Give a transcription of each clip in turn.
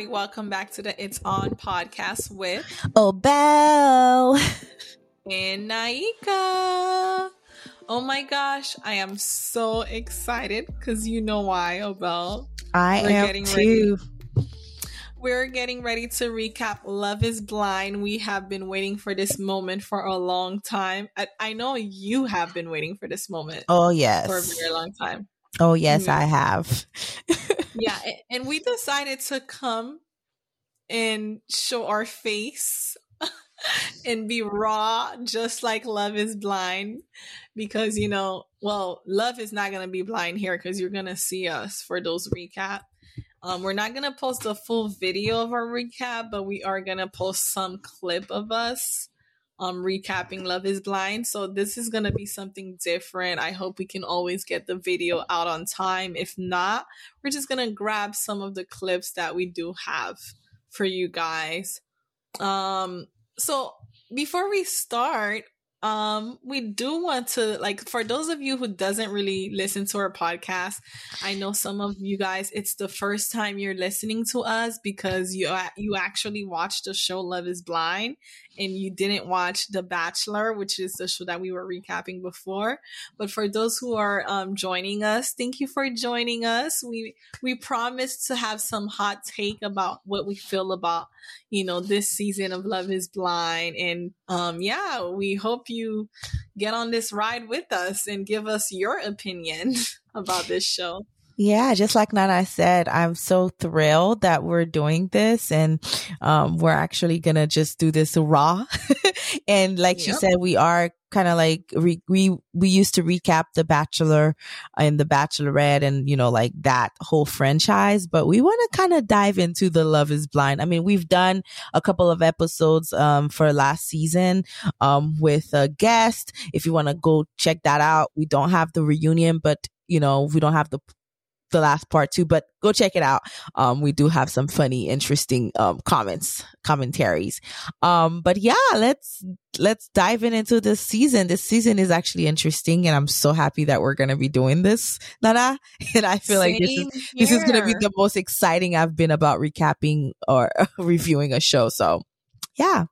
everybody. Welcome back to the It's On podcast with Obel and Naika. Oh my gosh, I am so excited because you know why, Obel. I We're am too. Ready. We're getting ready to recap Love is Blind. We have been waiting for this moment for a long time. I, I know you have been waiting for this moment. Oh, yes. For a very long time. Oh, yes, mm-hmm. I have. yeah. And we decided to come and show our face and be raw, just like Love is Blind. Because, you know, well, Love is not to be blind here because you're to see us for those recap. Um, we're not to post a full video of our recap, but we are to post some clip of us um recapping Love is Blind. So this is going to be something different. I hope we can always get the video out on time. If not, we're just going to grab some of the clips that we do have for you guys. Um so before we start, um we do want to like for those of you who doesn't really listen to our podcast i know some of you guys it's the first time you're listening to us because you you actually watched the show love is blind and you didn't watch The Bachelor, which is the show that we were recapping before. But for those who are um, joining us, thank you for joining us. We we promised to have some hot take about what we feel about you know this season of Love Is Blind, and um, yeah, we hope you get on this ride with us and give us your opinion about this show. Yeah, just like Nana said, I'm so thrilled that we're doing this and um, we're actually going to just do this raw. and like yep. she said, we are kind of like re- we we used to recap the bachelor and the bachelorette and you know like that whole franchise but we want to kind of dive into the love is blind i mean we've done a couple of episodes um for last season um with a guest if you want to go check that out we don't have the reunion but you know we don't have the the last part too, but go check it out. Um, we do have some funny, interesting, um, comments, commentaries. Um, but yeah, let's, let's dive in into this season. This season is actually interesting and I'm so happy that we're going to be doing this, Nana. And I feel Same like this is, here. this is going to be the most exciting I've been about recapping or reviewing a show. So yeah.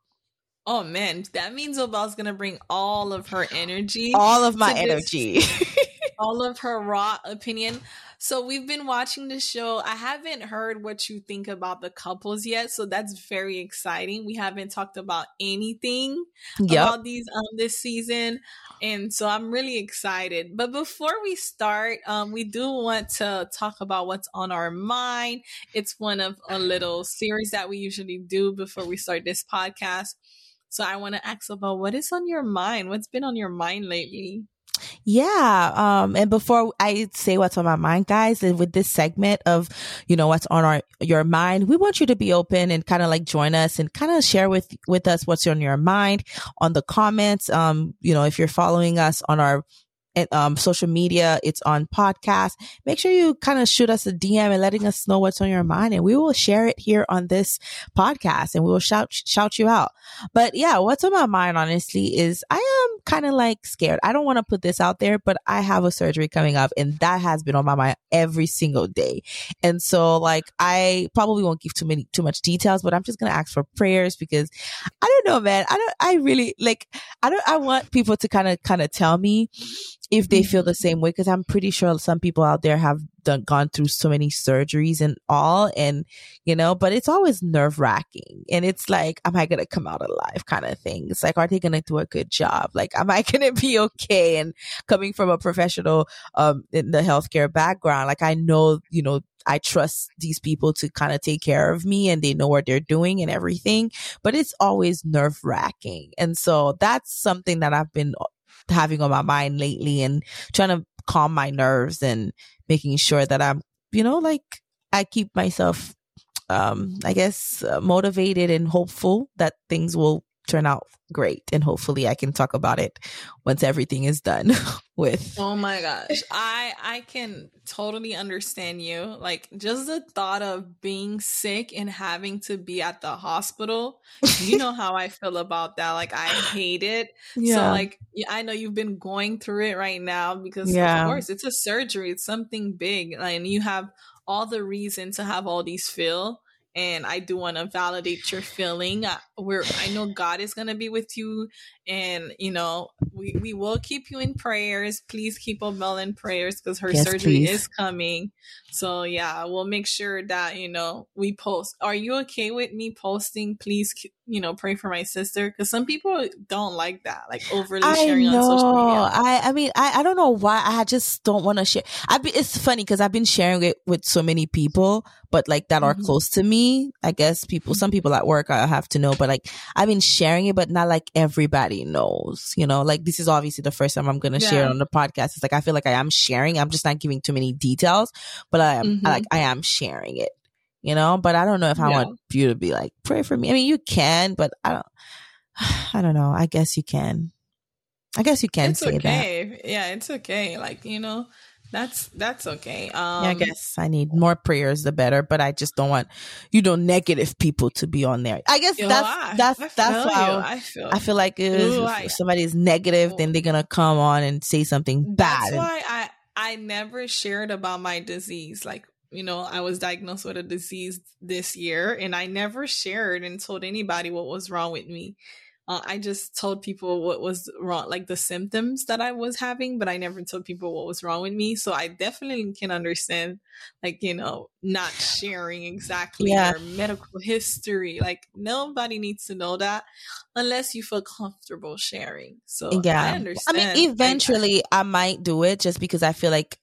Oh man, that means Obel's gonna bring all of her energy. All of my energy. all of her raw opinion. So we've been watching the show. I haven't heard what you think about the couples yet, so that's very exciting. We haven't talked about anything yep. about these um this season, and so I'm really excited. But before we start, um, we do want to talk about what's on our mind. It's one of a little series that we usually do before we start this podcast. So I want to ask about what is on your mind? What's been on your mind lately? Yeah. Um, and before I say what's on my mind, guys, and with this segment of, you know, what's on our, your mind, we want you to be open and kind of like join us and kind of share with, with us what's on your mind on the comments. Um, you know, if you're following us on our um, social media. It's on podcast. Make sure you kind of shoot us a DM and letting us know what's on your mind, and we will share it here on this podcast, and we will shout shout you out. But yeah, what's on my mind, honestly, is I am kind of like scared. I don't want to put this out there, but I have a surgery coming up, and that has been on my mind every single day. And so, like, I probably won't give too many too much details, but I'm just gonna ask for prayers because I don't know, man. I don't. I really like. I don't. I want people to kind of kind of tell me if they feel the same way because i'm pretty sure some people out there have done gone through so many surgeries and all and you know but it's always nerve wracking and it's like am i gonna come out alive? kind of thing. It's like are they gonna do a good job? Like am i gonna be okay? And coming from a professional um in the healthcare background like i know you know I trust these people to kind of take care of me and they know what they're doing and everything, but it's always nerve wracking. And so that's something that I've been having on my mind lately and trying to calm my nerves and making sure that I'm, you know, like I keep myself, um, I guess, uh, motivated and hopeful that things will turn out great and hopefully I can talk about it once everything is done with Oh my gosh. I I can totally understand you. Like just the thought of being sick and having to be at the hospital. You know how I feel about that. Like I hate it. Yeah. So like I know you've been going through it right now because yeah. of course it's a surgery. It's something big and you have all the reason to have all these feel and I do want to validate your feeling. Uh, where I know God is going to be with you, and you know we we will keep you in prayers. Please keep Obel in prayers because her yes, surgery please. is coming. So yeah, we'll make sure that you know we post. Are you okay with me posting? Please, you know, pray for my sister because some people don't like that, like overly I sharing know. on social media. I I mean I I don't know why I just don't want to share. I be, it's funny because I've been sharing it with so many people, but like that mm-hmm. are close to me. I guess people, some people at work I have to know, but like I've been sharing it, but not like everybody knows, you know, like this is obviously the first time I'm going to yeah. share it on the podcast. It's like, I feel like I am sharing. I'm just not giving too many details, but I am mm-hmm. I, like, I am sharing it, you know, but I don't know if I yeah. want you to be like, pray for me. I mean, you can, but I don't, I don't know. I guess you can. I guess you can it's say okay. that. Yeah, it's okay. Like, you know, that's that's okay. Um, yeah, I um, guess I need more prayers, the better. But I just don't want you know negative people to be on there. I guess that's I, that's I that's why I feel I feel like if, if somebody is negative, then they're gonna come on and say something bad. That's why I I never shared about my disease. Like you know, I was diagnosed with a disease this year, and I never shared and told anybody what was wrong with me uh, I just told people what was wrong, like the symptoms that I was having, but I never told people what was wrong with me. So I definitely can understand, like, you know, not sharing exactly yeah. your medical history. Like, nobody needs to know that unless you feel comfortable sharing. So yeah, I understand. I mean, eventually I, I might do it just because I feel like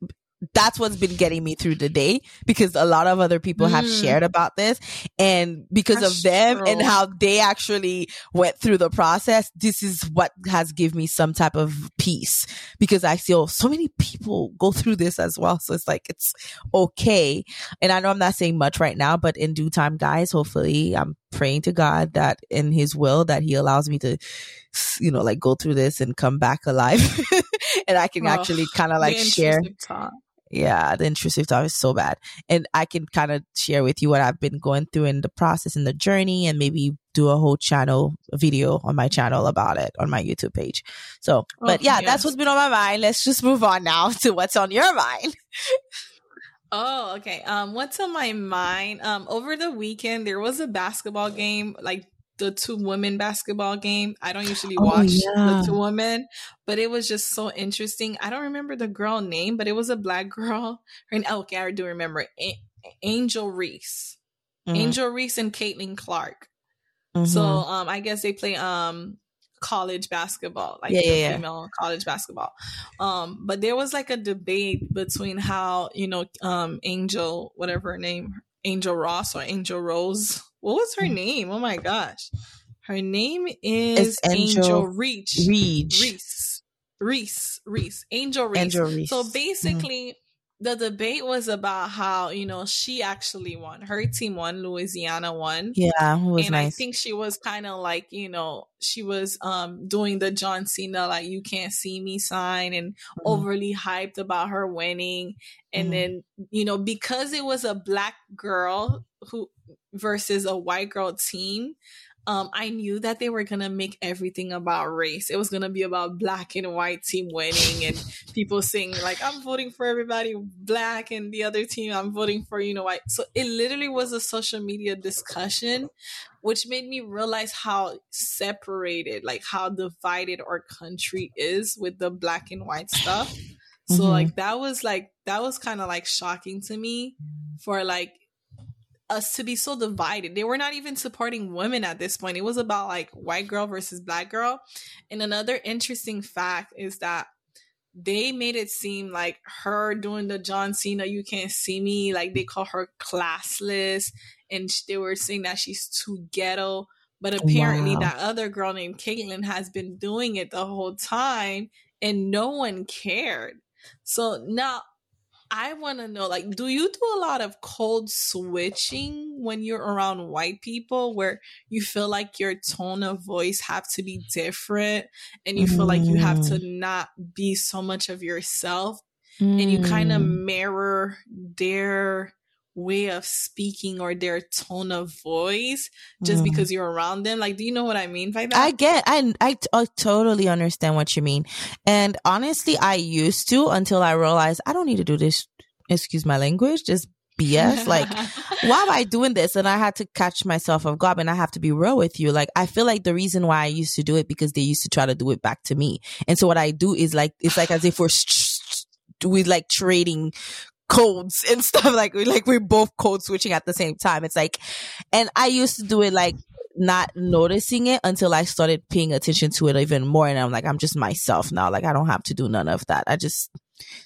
that's what's been getting me through the day because a lot of other people mm. have shared about this and because that's of them true. and how they actually went through the process this is what has given me some type of peace because i feel so many people go through this as well so it's like it's okay and i know i'm not saying much right now but in due time guys hopefully i'm praying to god that in his will that he allows me to you know like go through this and come back alive and i can oh, actually kind of like share yeah, the intrusive thought is so bad. And I can kind of share with you what I've been going through in the process in the journey and maybe do a whole channel video on my channel about it on my YouTube page. So, but yeah, yes. that's what's been on my mind. Let's just move on now to what's on your mind. oh, okay. Um, what's on my mind? Um, over the weekend there was a basketball game, like the two women basketball game. I don't usually oh, watch oh, yeah. the two women, but it was just so interesting. I don't remember the girl name, but it was a black girl. Her name, okay, I do remember a- Angel Reese, mm-hmm. Angel Reese and Caitlin Clark. Mm-hmm. So, um, I guess they play um college basketball, like yeah, yeah, female college basketball. Um, but there was like a debate between how you know um Angel, whatever her name, Angel Ross or Angel Rose what was her mm. name? Oh my gosh. Her name is Angel, Angel Reach. Reach. Reese. Reese. Reese. Angel Reese. Angel Reese. So mm-hmm. basically, mm-hmm the debate was about how you know she actually won her team won louisiana won yeah and nice. i think she was kind of like you know she was um doing the john cena like you can't see me sign and mm-hmm. overly hyped about her winning and mm-hmm. then you know because it was a black girl who versus a white girl team um, I knew that they were gonna make everything about race. It was gonna be about black and white team winning, and people saying like, "I'm voting for everybody black," and the other team, "I'm voting for you know white." So it literally was a social media discussion, which made me realize how separated, like how divided our country is with the black and white stuff. So mm-hmm. like that was like that was kind of like shocking to me for like us to be so divided. They were not even supporting women at this point. It was about like white girl versus black girl. And another interesting fact is that they made it seem like her doing the John Cena, you can't see me, like they call her classless. And they were saying that she's too ghetto. But oh, apparently, wow. that other girl named Caitlin has been doing it the whole time and no one cared. So now I want to know like do you do a lot of code switching when you're around white people where you feel like your tone of voice have to be different and you mm. feel like you have to mm. not be so much of yourself mm. and you kind of mm. mirror their way of speaking or their tone of voice just mm. because you're around them like do you know what i mean by that i get I, I i totally understand what you mean and honestly i used to until i realized i don't need to do this excuse my language just BS. Like, why am I doing this? And I had to catch myself off guard and I have to be real with you. Like, I feel like the reason why I used to do it because they used to try to do it back to me. And so what I do is like, it's like as if we're, we like trading codes and stuff like we like we're both code switching at the same time. It's like, and I used to do it like not noticing it until I started paying attention to it even more. And I'm like, I'm just myself now. Like I don't have to do none of that. I just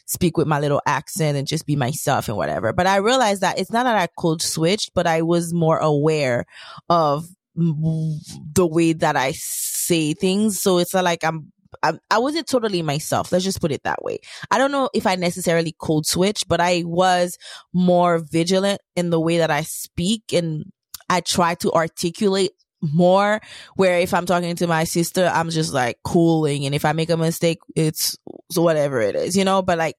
speak with my little accent and just be myself and whatever. But I realized that it's not that I code switched, but I was more aware of the way that I say things. So it's not like I'm I, I wasn't totally myself. Let's just put it that way. I don't know if I necessarily code switch, but I was more vigilant in the way that I speak and I try to articulate more where if I'm talking to my sister, I'm just like cooling. And if I make a mistake, it's whatever it is, you know, but like,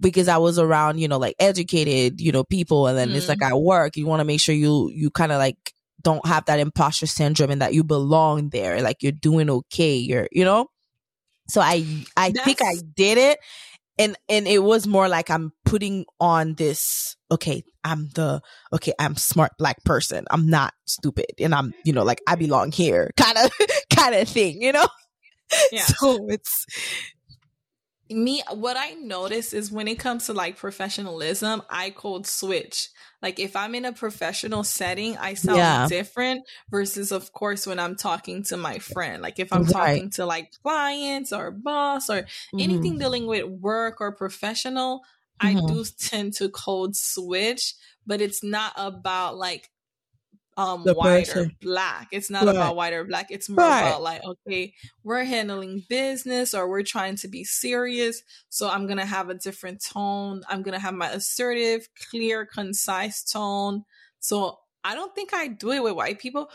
because I was around, you know, like educated, you know, people. And then mm. it's like mm-hmm. at work, you want to make sure you, you kind of like don't have that imposter syndrome and that you belong there. Like you're doing okay. You're, you know? So I, I That's- think I did it. And, and it was more like I'm putting on this, okay, I'm the, okay, I'm smart black person. I'm not stupid. And I'm, you know, like I belong here kind of, kind of thing, you know? Yeah. So it's, me what i notice is when it comes to like professionalism i code switch like if i'm in a professional setting i sound yeah. different versus of course when i'm talking to my friend like if i'm right. talking to like clients or boss or mm-hmm. anything dealing with work or professional mm-hmm. i do tend to code switch but it's not about like um the white person. or black. It's not right. about white or black. It's more right. about like, okay, we're handling business or we're trying to be serious. So I'm gonna have a different tone. I'm gonna have my assertive, clear, concise tone. So I don't think I do it with white people.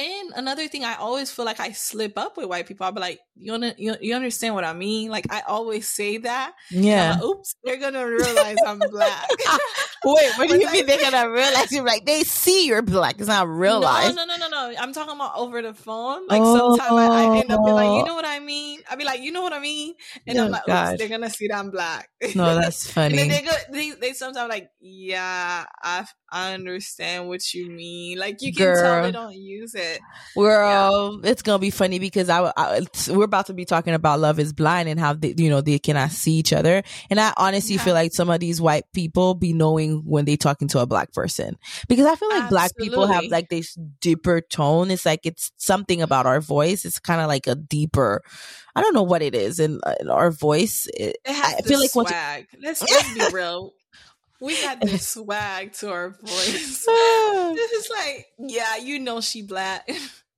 And another thing, I always feel like I slip up with white people. I'll be like, you, you, you understand what I mean? Like, I always say that. Yeah. Like, Oops, they're going to realize I'm black. Wait, what do you mean they're going to realize you're like, they see you're black. It's not realize. No, no, no, no, no. I'm talking about over the phone. Like, oh, sometimes I, I, end up being like, you oh. know what I mean? I'll be like, you know what I mean? And oh, I'm like, oops, they're going to see that I'm black. No, that's funny. and then they, go, they, they sometimes like, yeah, I, I understand what you mean. Like, you can Girl. tell they don't use it. Girl, yeah. it's gonna be funny because I, I, we're about to be talking about Love Is Blind and how they, you know they cannot see each other, and I honestly yeah. feel like some of these white people be knowing when they talking to a black person because I feel like Absolutely. black people have like this deeper tone. It's like it's something about our voice. It's kind of like a deeper. I don't know what it is in, in our voice. It, it I feel like swag. You, let's, let's be real we had this swag to our voice. this is like, yeah, you know she black.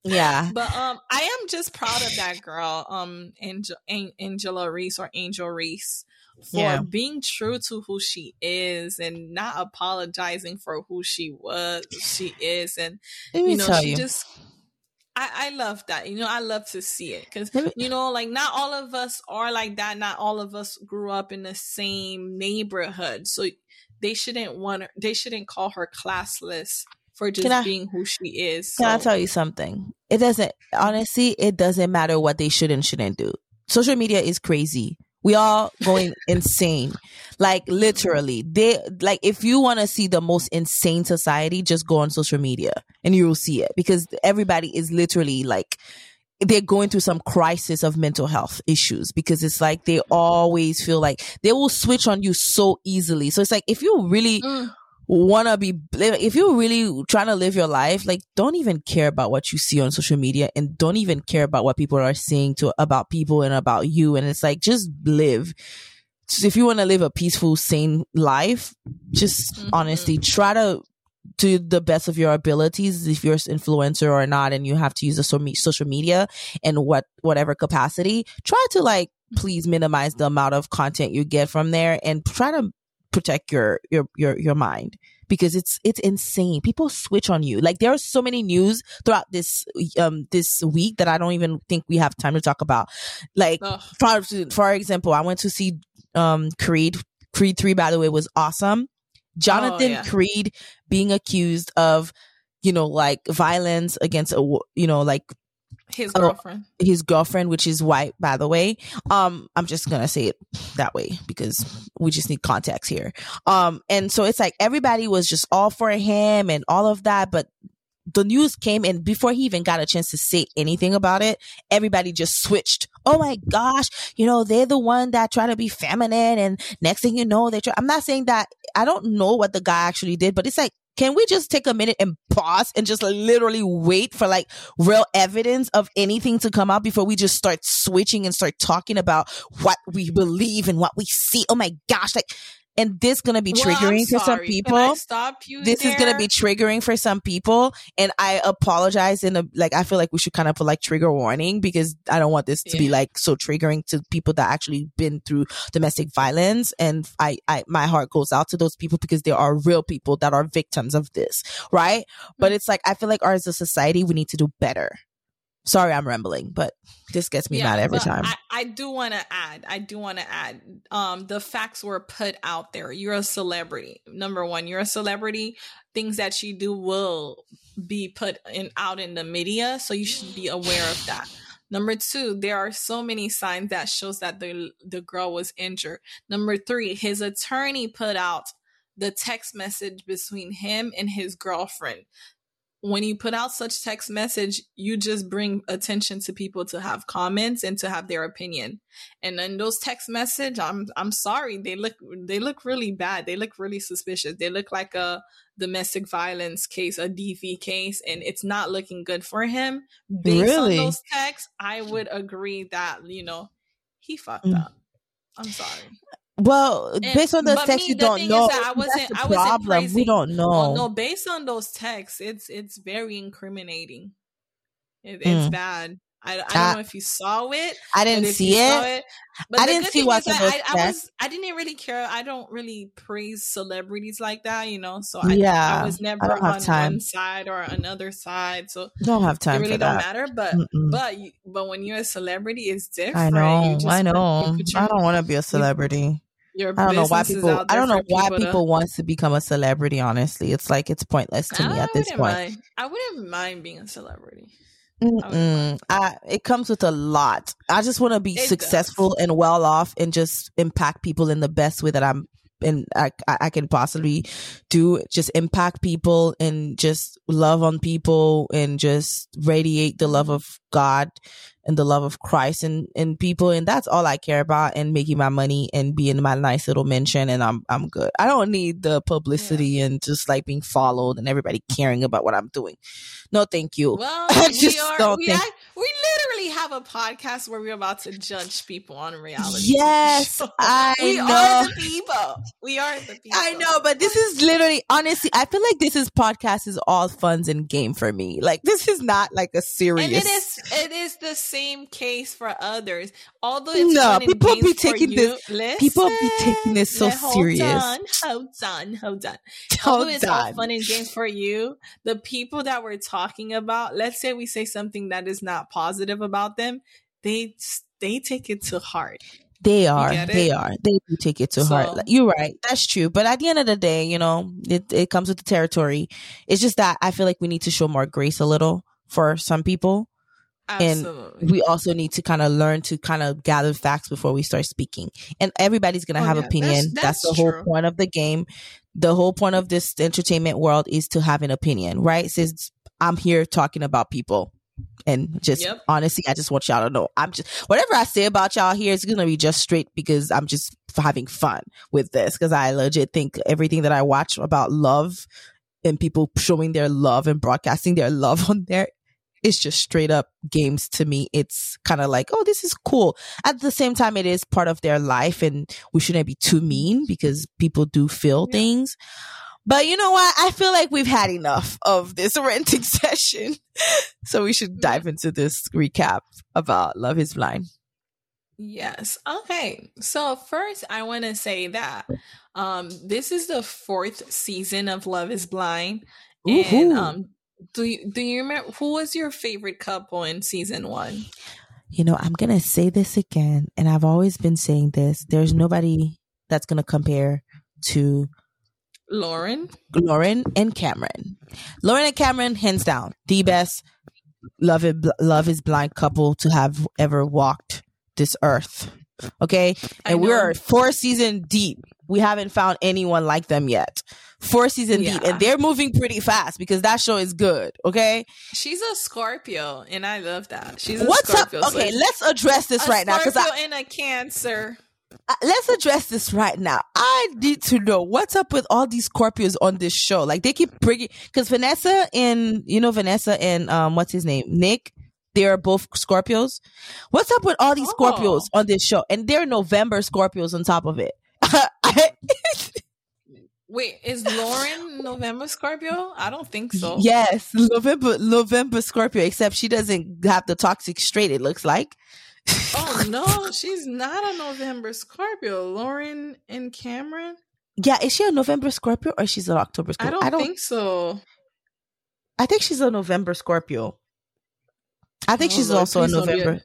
Yeah. But um I am just proud of that girl, um Angel, Angela Reese or Angel Reese for yeah. being true to who she is and not apologizing for who she was, she is and you know, she you. just I, I love that. You know, I love to see it because, you know, like not all of us are like that. Not all of us grew up in the same neighborhood. So they shouldn't want her, they shouldn't call her classless for just I, being who she is. So. Can I tell you something? It doesn't honestly, it doesn't matter what they should and shouldn't do. Social media is crazy. We all going insane. Like literally. They like if you want to see the most insane society, just go on social media and you will see it because everybody is literally like they're going through some crisis of mental health issues because it's like they always feel like they will switch on you so easily. So it's like if you really mm. want to be, if you're really trying to live your life, like don't even care about what you see on social media and don't even care about what people are saying to about people and about you. And it's like just live. if you want to live a peaceful, sane life, just mm-hmm. honestly try to to the best of your abilities if you're an influencer or not and you have to use the social media in what whatever capacity try to like please minimize the amount of content you get from there and try to protect your your your, your mind because it's it's insane. People switch on you. Like there are so many news throughout this um this week that i don't even think we have time to talk about. Like for for example i went to see um creed creed 3 by the way was awesome Jonathan oh, yeah. Creed being accused of, you know, like violence against a, you know, like His girlfriend. His girlfriend, which is white, by the way. Um, I'm just gonna say it that way because we just need context here. Um, and so it's like everybody was just all for him and all of that, but the news came and before he even got a chance to say anything about it, everybody just switched. Oh my gosh, you know, they're the one that try to be feminine and next thing you know, they try, I'm not saying that I don't know what the guy actually did, but it's like, can we just take a minute and pause and just literally wait for like real evidence of anything to come out before we just start switching and start talking about what we believe and what we see? Oh my gosh, like and this gonna be triggering well, for some people. This there? is gonna be triggering for some people, and I apologize. In a like, I feel like we should kind of put like trigger warning because I don't want this to yeah. be like so triggering to people that actually been through domestic violence. And I, I, my heart goes out to those people because there are real people that are victims of this, right? Mm-hmm. But it's like I feel like as a society, we need to do better sorry i'm rambling but this gets me yeah, mad every time. I, I do want to add i do want to add um the facts were put out there. You're a celebrity number one. You're a celebrity. Things that you do will be put in out in the media so you should be aware of that. Number two, there are so many signs that shows that the the girl was injured. Number three, his attorney put out the text message between him and his girlfriend when you put out such text message, you just bring attention to people to have comments and to have their opinion. And then those text message, I'm I'm sorry, they look they look really bad. They look really suspicious. They look like a domestic violence case, a DV case, and it's not looking good for him. Based really? on those texts, I would agree that, you know, he fucked mm. up. I'm sorry. Well, and, based on those texts, me, you don't know. I wasn't. I wasn't. Praising, we don't know. Well, no, based on those texts, it's it's very incriminating. It, it's mm. bad. I, I don't uh, know if you saw it. I didn't see it. it. But I didn't see what I, I, was. I didn't really care. I don't really praise celebrities like that, you know. So I, yeah, I was never on time. one side or another side. So don't have time. It really don't matter. But Mm-mm. but but when you're a celebrity, it's different. I know. I know. I don't want to be a celebrity. Your I don't know why people. I don't know why people, people to... want to become a celebrity. Honestly, it's like it's pointless to I me at this point. Mind. I wouldn't mind being a celebrity. I, I, it comes with a lot. I just want to be it successful does. and well off and just impact people in the best way that I'm and I, I can possibly do just impact people and just love on people and just radiate the love mm-hmm. of God and the love of Christ and, and people. And that's all I care about and making my money and being my nice little mention. And I'm, I'm good. I don't need the publicity yeah. and just like being followed and everybody caring about what I'm doing. No, thank you. Well, just we are, we, think- we literally have a podcast where we're about to judge people on reality. Yes, I we know. are the people. We are the people. I know, but this is literally, honestly, I feel like this is podcast is all funs and game for me. Like this is not like a serious. And it is. It is the same case for others. Although it's no, people be taking this. Listen, people be taking this so hold serious. On, hold on, hold on. Hold Although it's on. all fun and games for you, the people that we're talking about. Let's say we say something that is not positive about them, they they take it to heart. They are. They are. They do take it to so, heart. You're right. That's true. But at the end of the day, you know, it, it comes with the territory. It's just that I feel like we need to show more grace a little for some people. Absolutely. And we also need to kind of learn to kind of gather facts before we start speaking. And everybody's going to oh, have yeah. opinion. That's, that's, that's the true. whole point of the game. The whole point of this entertainment world is to have an opinion, right? Since I'm here talking about people and just yep. honestly, I just want y'all to know I'm just whatever I say about y'all here is gonna be just straight because I'm just having fun with this because I legit think everything that I watch about love and people showing their love and broadcasting their love on there it's just straight up games to me. It's kind of like, oh, this is cool. At the same time, it is part of their life and we shouldn't be too mean because people do feel yeah. things. But you know what? I feel like we've had enough of this renting session. so we should dive into this recap about Love is Blind. Yes. Okay. So first I want to say that um this is the fourth season of Love is Blind. And um do you do you remember who was your favorite couple in season one? You know, I'm gonna say this again, and I've always been saying this. There's nobody that's gonna compare to Lauren, Lauren and Cameron. Lauren and Cameron, hands down, the best. love it, love is blind couple to have ever walked this earth. Okay, and we're four season deep. We haven't found anyone like them yet. Four season yeah. deep, and they're moving pretty fast because that show is good. Okay, she's a Scorpio, and I love that. She's what's Scorpio, up? Okay, so let's address this right now because I in a Cancer. Uh, let's address this right now. I need to know what's up with all these Scorpios on this show. Like they keep bringing because Vanessa and you know Vanessa and um what's his name Nick. They're both Scorpios. What's up with all these oh. Scorpios on this show? And they're November Scorpios on top of it. Wait, is Lauren November Scorpio? I don't think so. Yes, November November Scorpio, except she doesn't have the toxic straight, it looks like. oh no, she's not a November Scorpio. Lauren and Cameron. Yeah, is she a November Scorpio or she's an October Scorpio? I don't, I don't think so. I think she's a November Scorpio. I think oh, she's Lord, also a November.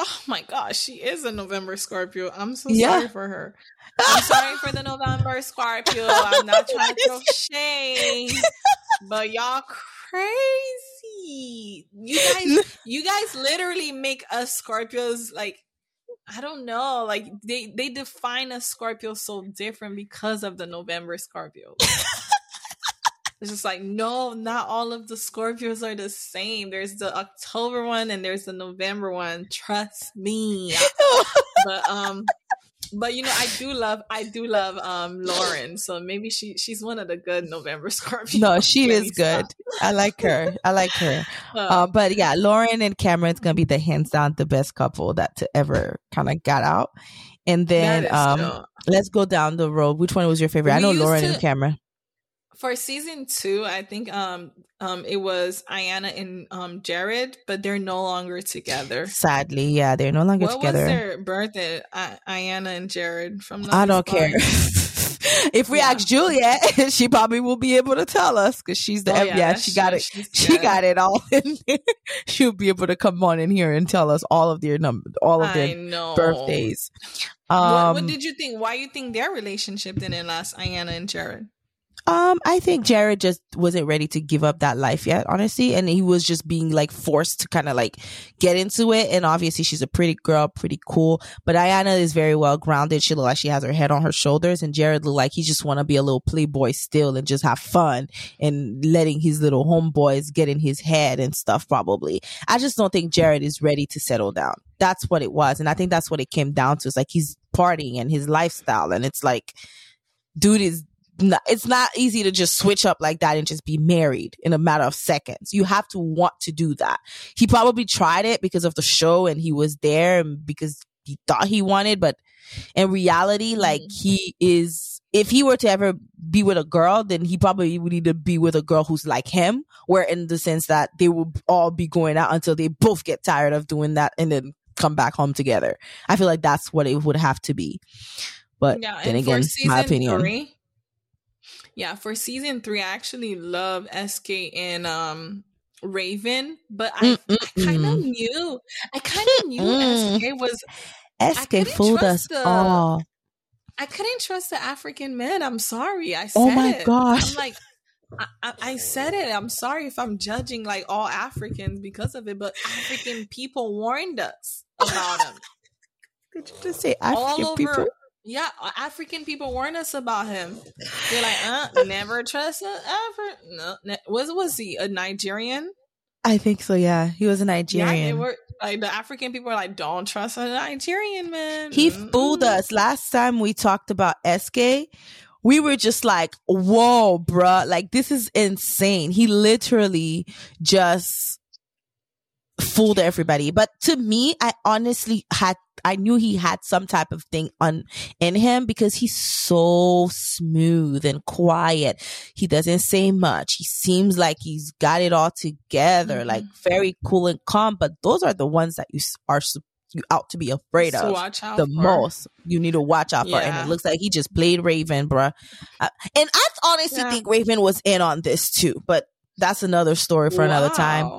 Oh my gosh, she is a November Scorpio. I'm so yeah. sorry for her. I'm sorry for the November Scorpio. I'm not trying to throw shade, but y'all crazy. You guys, you guys literally make us Scorpios like I don't know, like they they define a Scorpio so different because of the November Scorpio. it's just like no, not all of the Scorpios are the same. There's the October one and there's the November one. Trust me. but um but you know, I do love I do love um Lauren, so maybe she she's one of the good November Scorpios. No, she is good. I like her. I like her. Uh, uh, but yeah, Lauren and Cameron's gonna be the hands down the best couple that to ever kind of got out. And then um let's go down the road. Which one was your favorite? We I know Lauren to, and Cameron for season two, I think um um it was Iyanna and um Jarrette, but they're no longer together. Sadly, yeah, they're no longer what together. What was their birthday? I- Iyanna and Jarrette from. I don't care. if we yeah. ask Juliet, she probably will be able to tell us because she's the oh, yeah, yeah she got it. She got it all in there. She'll be able to come on in here and tell us all of their number, all of their birthdays. Um, what, what, um, did you think? Why you think their relationship didn't last, Iyanna and Jarrette? Um, I think Jarrette just wasn't ready to give up that life yet, honestly. And he was just being like forced to kind of like get into it. And obviously she's a pretty girl, pretty cool. But Iyanna is very well grounded. She look like she has her head on her shoulders. And Jarrette look like he just want to be a little playboy still and just have fun and letting his little homeboys get in his head and stuff probably. I just don't think Jarrette is ready to settle down. That's what it was. And I think that's what it came down to. It's like he's partying and his lifestyle. And it's like, dude is it's not easy to just switch up like that and just be married in a matter of seconds. You have to want to do that. He probably tried it because of the show and he was there and because he thought he wanted, but in reality, like mm-hmm. he is, if he were to ever be with a girl, then he probably would need to be with a girl who's like him, where in the sense that they will all be going out until they both get tired of doing that and then come back home together. I feel like that's what it would have to be. But yeah, then again, my opinion. Three, yeah, for season three, I actually love SK and um Raven, but I, I kind of knew, I kind of knew SK was SK fooled us the, all. I couldn't trust the African men. I'm sorry. I oh said oh my it. gosh. I'm like, I, I, I, said it. I'm sorry if I'm judging like all Africans because of it, but African people warned us about them. Did you just say African all over, people? Yeah, African people warn us about him. They're like, uh, never trust an African. No, ne- was was he a Nigerian? I think so. Yeah, he was a Nigerian. Yeah, were, like the African people are like, don't trust a Nigerian man. He mm-hmm. fooled us last time we talked about SK. We were just like, whoa, bruh, like this is insane. He literally just fooled everybody. But to me, I honestly had I knew he had some type of thing on in him because he's so smooth and quiet. He doesn't say much. He seems like he's got it all together, mm-hmm. like very cool and calm. But those are the ones that you are you out to be afraid of the for. most. You need to watch out yeah. for. And it looks like he just played Raven, bruh. Uh, and I honestly yeah. think Raven was in on this too, but that's another story for wow. another time.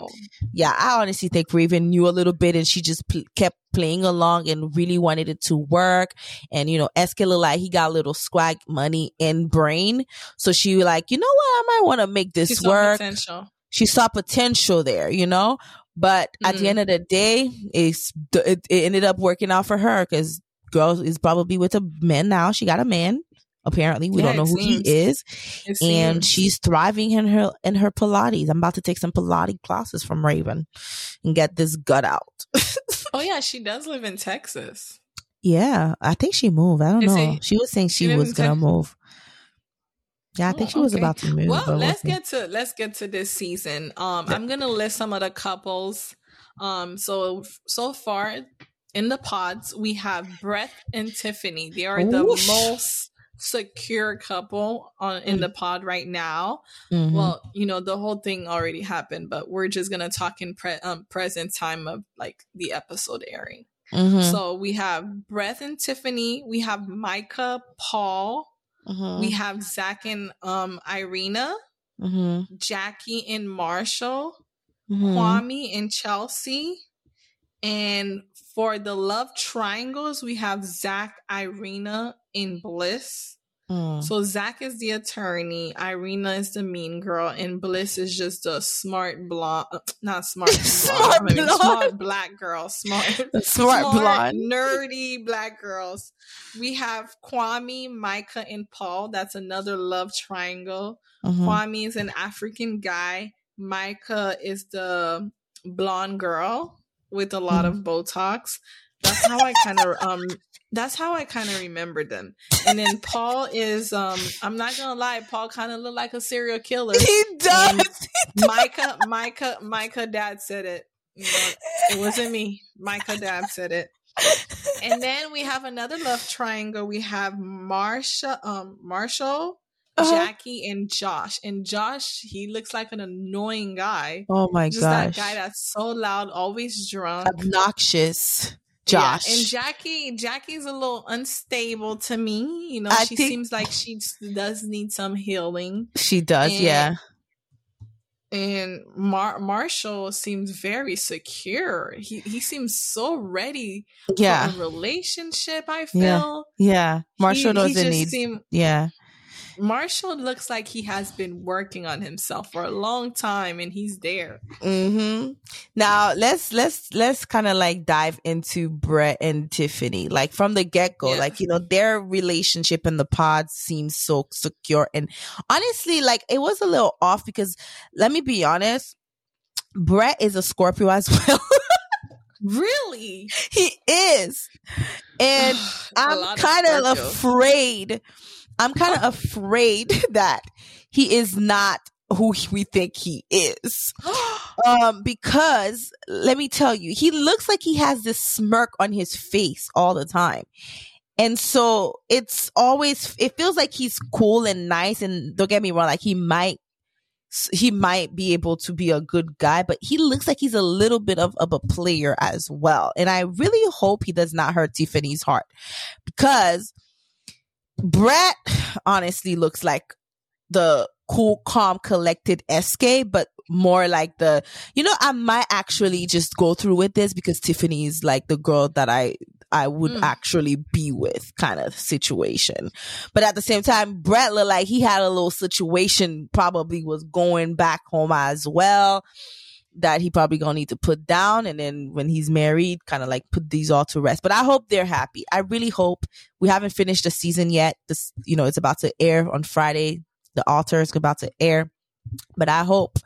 Yeah, I honestly think Raven knew a little bit and she just pl- kept playing along and really wanted it to work. And, you know, SK like he got a little swag money and brain. So she like, you know what? I might want to make this She's work. she saw potential there, you know. But at Mhm. the end of the day, it's it, it ended up working out for her because girl is probably with a man now. She got a man. Apparently, we Yeah, don't know who seems. he is, It and seems- she's thriving in her in her Pilates. I'm about to take some Pilates classes from Raven and get this gut out. Oh yeah, she does live in Texas. yeah, I think she moved. I don't Is know. it- she was saying she she was gonna move. Yeah, I Oh, think she was okay. about to move. Well, let's get to let's get to this season. Um, I'm gonna list some of the couples. Um, so so far in the pods we have Brett and Tiffany. They are the Whoosh. most secure couple on in Mm. the pod right now. Mhm. Well, you know the whole thing already happened, but we're just gonna talk in pre- um, present time of like the episode airing. Mhm. So we have Brett and Tiffany. We have Micah, Paul. Mhm. We have Zack and um Irina. Mhm. Jackie and Marshall, Mhm. Kwame and Chelsea. And for the love triangles, we have Zack, Irina, and Bliss. Mm. So Zack is the attorney, Irina is the mean girl, and Bliss is just a smart blonde, uh, not smart, Smart blonde, mean, smart black girl, smart, Smart blonde. nerdy black girls. We have Kwame, Micah, and Paul. That's another love triangle. Mhm. Kwame is an African guy. Micah is the blonde girl with a lot of Botox. That's how I kind of um. That's how I kind of remember them. And then Paul is um. I'm not gonna lie, Paul kind of looked like a serial killer. He does. And Micah, Micah, Micah, dad said it. You know, it wasn't me. Micah, dad said it. And then we have another love triangle. We have Marsha, um, Marshall, Uh-huh. Jackie, and Josh. And Josh, he looks like an annoying guy. Oh my Just that gosh. guy that's so loud, always drunk. Obnoxious. Yeah, Josh. and Jackie, Jackie's a little unstable to me. You know, I she think- seems like she does need some healing. she does, and- yeah. And Mar- Marshall seems very secure. He he seems so ready Yeah. for a relationship. I feel Yeah. Marshall He- he doesn't just need seem- Yeah. Marshall looks like he has been working on himself for a long time, and he's there. hmm Now let's let's let's kind of like dive into Brett and Tiffany. Like from the get go, Yeah. like you know their relationship in the pod seems so secure, and honestly, like it was a little off because let me be honest, Brett is a Scorpio as well. Really, he is, and I'm kind of afraid. I'm kind of afraid that he is not who we think he is. Um, because let me tell you, he looks like he has this smirk on his face all the time. And so it's always, it feels like he's cool and nice. And don't get me wrong, like he might, he might be able to be a good guy, but he looks like he's a little bit of, of a player as well. And I really hope he does not hurt Tiffany's heart because Brett honestly looks like the cool, calm, collected SK, but more like the, you know, I might actually just go through with this because Tiffany is like the girl that I, I would Mm. actually be with kind of situation. But at the same time, Brett looked like he had a little situation, probably was going back home as well that he probably gonna need to put down. And then when he's married kind of like put these all to rest. But i hope they're happy. I really hope we haven't finished the season yet. This you know it's about to air on friday. The altar is about to air. But i hope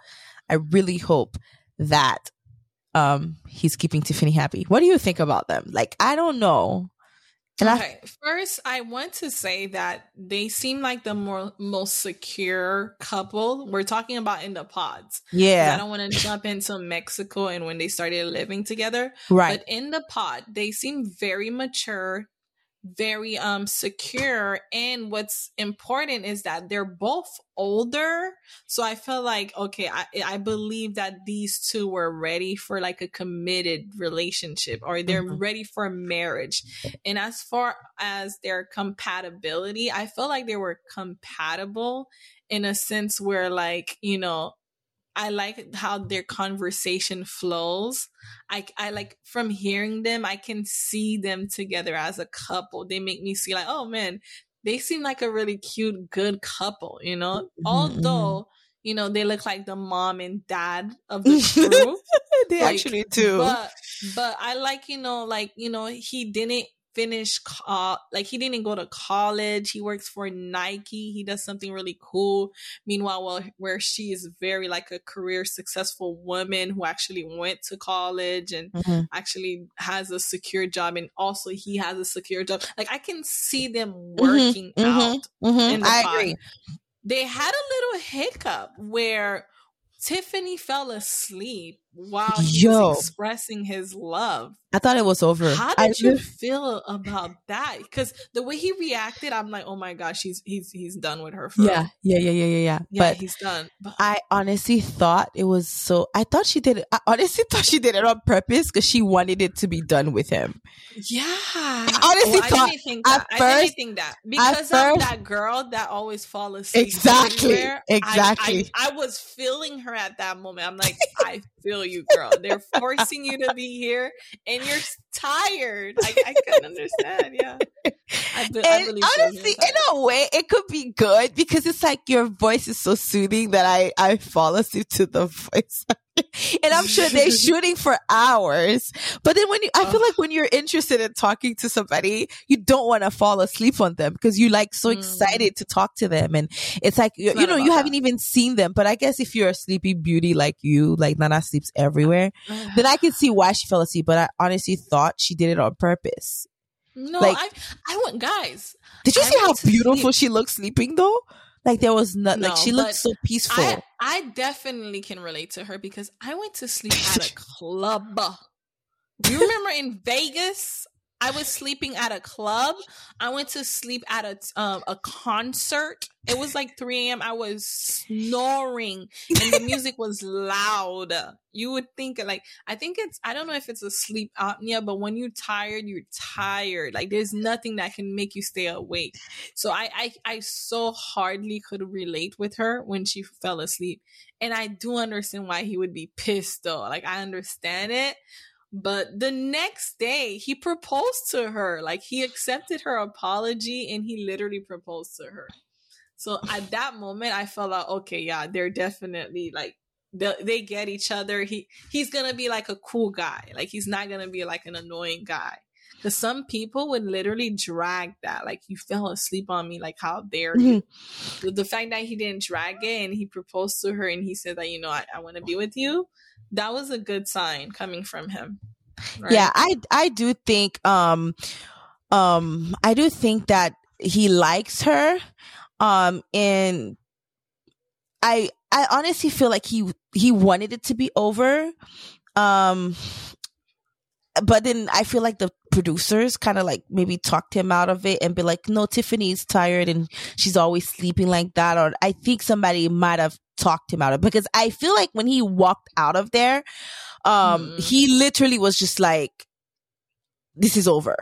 i really hope that um he's keeping tiffany happy. What do you think about them? Like i don't know and I, okay, first, I want to say that they seem like the more most secure couple. We're talking about in the pods. Yeah. I don't want to jump into Mexico and when they started living together. right But in the pod, they seem very mature, very um secure. And what's important is that they're both older. So I feel like okay, I I believe that these two were ready for like a committed relationship or they're Mhm. ready for marriage. And as far as their compatibility, I feel like they were compatible in a sense where like, you know, I like how their conversation flows. I, I like from hearing them, I can see them together as a couple. They make me see like, oh man, they seem like a really cute, good couple, you know? Mhm, Although, you know, they look like the mom and dad of the crew. they Like, actually do. But but I like, you know, like, you know, he didn't finish uh like he didn't go to college. He works for Nike. He does something really cool. Meanwhile, well, where she is very like a career successful woman who actually went to college and Mhm. actually has a secure job and also he has a secure job. Like I can see them Mhm, working mhm. out Mhm. in the I pod. agree. they had a little hiccup where Tiffany fell asleep while he Yo. was expressing his love. I thought it was over. How I did you lit- feel about that? Because the way he reacted, I'm like, oh my gosh, he's he's he's done with her. Yeah, yeah, yeah, yeah, yeah, yeah. yeah, But he's done. But I honestly thought it was so. I thought she did it. I honestly thought she did it on purpose because she wanted it to be done with him. yeah, honestly oh, I thought- didn't think at that. I didn't think that because of first- that girl that always fall asleep. Exactly, everywhere, I- exactly. I, I was feeling her at that moment. I'm like, I feel you, girl. They're forcing you to be here, and you're tired. I, I couldn't understand. Yeah, I, be- I really honestly, in a way, it could be good because it's like your voice is so soothing that I I fall asleep to the voice. and I'm sure they're shooting for hours. But then when you, I feel like when you're interested in talking to somebody, you don't want to fall asleep on them because you like so Mm. excited to talk to them. And it's like, you, It's you know, you about haven't even seen them. But I guess if you're a sleepy beauty like you, like Nana sleeps everywhere, then I can see why she fell asleep. But I honestly thought she did it on purpose. no, like- I I went, guys. Did you I see how beautiful sleep. she looked sleeping though? Like there was not like she looked so peaceful. I I definitely can relate to her because I went to sleep at a club. Do you remember in Vegas? I was sleeping at a club. I went to sleep at a um, a concert. It was like 3 a.m. I was snoring and the music was loud. You would think like I think it's I don't know if it's a sleep apnea, but when you're tired, you're tired. Like there's nothing that can make you stay awake. So I I, I so hardly could relate with her when she fell asleep. And I do understand why he would be pissed though. Like I understand it. But the next day, he proposed to her. Like he accepted her apology and he literally proposed to her. So at that moment, I felt like, okay, yeah, they're definitely like they, they get each other. He he's gonna be like a cool guy. Like he's not gonna be like an annoying guy. Because some people would literally drag that. Like you fell asleep on me. Like how dare you? Mm-hmm. The, the fact that he didn't drag it and he proposed to her and he said that you know I, I want to be with you. That was a good sign coming from him. right? Yeah, I I do think um um I do think that he likes her. Um and I I honestly feel like he he wanted it to be over. Um but then I feel like the producers kind of like maybe talked him out of it and be like, no, Tiffany's tired and she's always sleeping like that. Or I think somebody might have talked him out of it because I feel like when he walked out of there, um, Mhm. he literally was just like, this is over.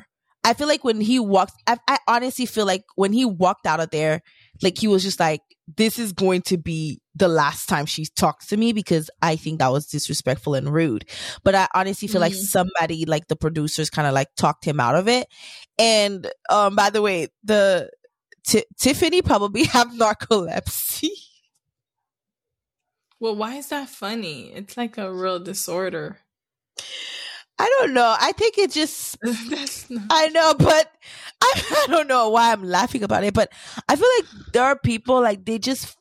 I feel like when he walked, I, I honestly feel like when he walked out of there, like he was just like, this is going to be the last time she talked to me because I think that was disrespectful and rude. But I honestly feel like Mhm. somebody, like the producers, kind of like talked him out of it. And um, by the way, the Ti Tiffany probably have narcolepsy. Well, why is that funny? It's like a real disorder. I don't know. I think it just not, I know, but I, I don't know why I'm laughing about it. But I feel like there are people like they just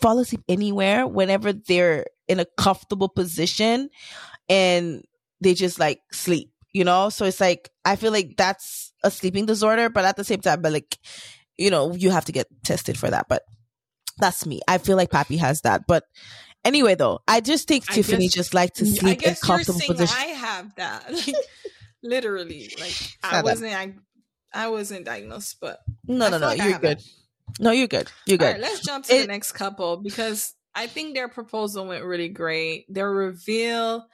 fall asleep anywhere whenever they're in a comfortable position and they just like sleep, you know? So it's like I feel like that's a sleeping disorder, but at the same time, but like, you know, you have to get tested for that. But that's me. I feel like Pappy has that. But anyway though, I just think I Tiffany guess- just like to sleep in comfortable saying positions. I have that. Like, literally, like I wasn't. I I wasn't diagnosed, but No, I no, no. like You're good. No, you're good. You're good. right, let's jump to the next couple because I think their proposal went really great. Their reveal,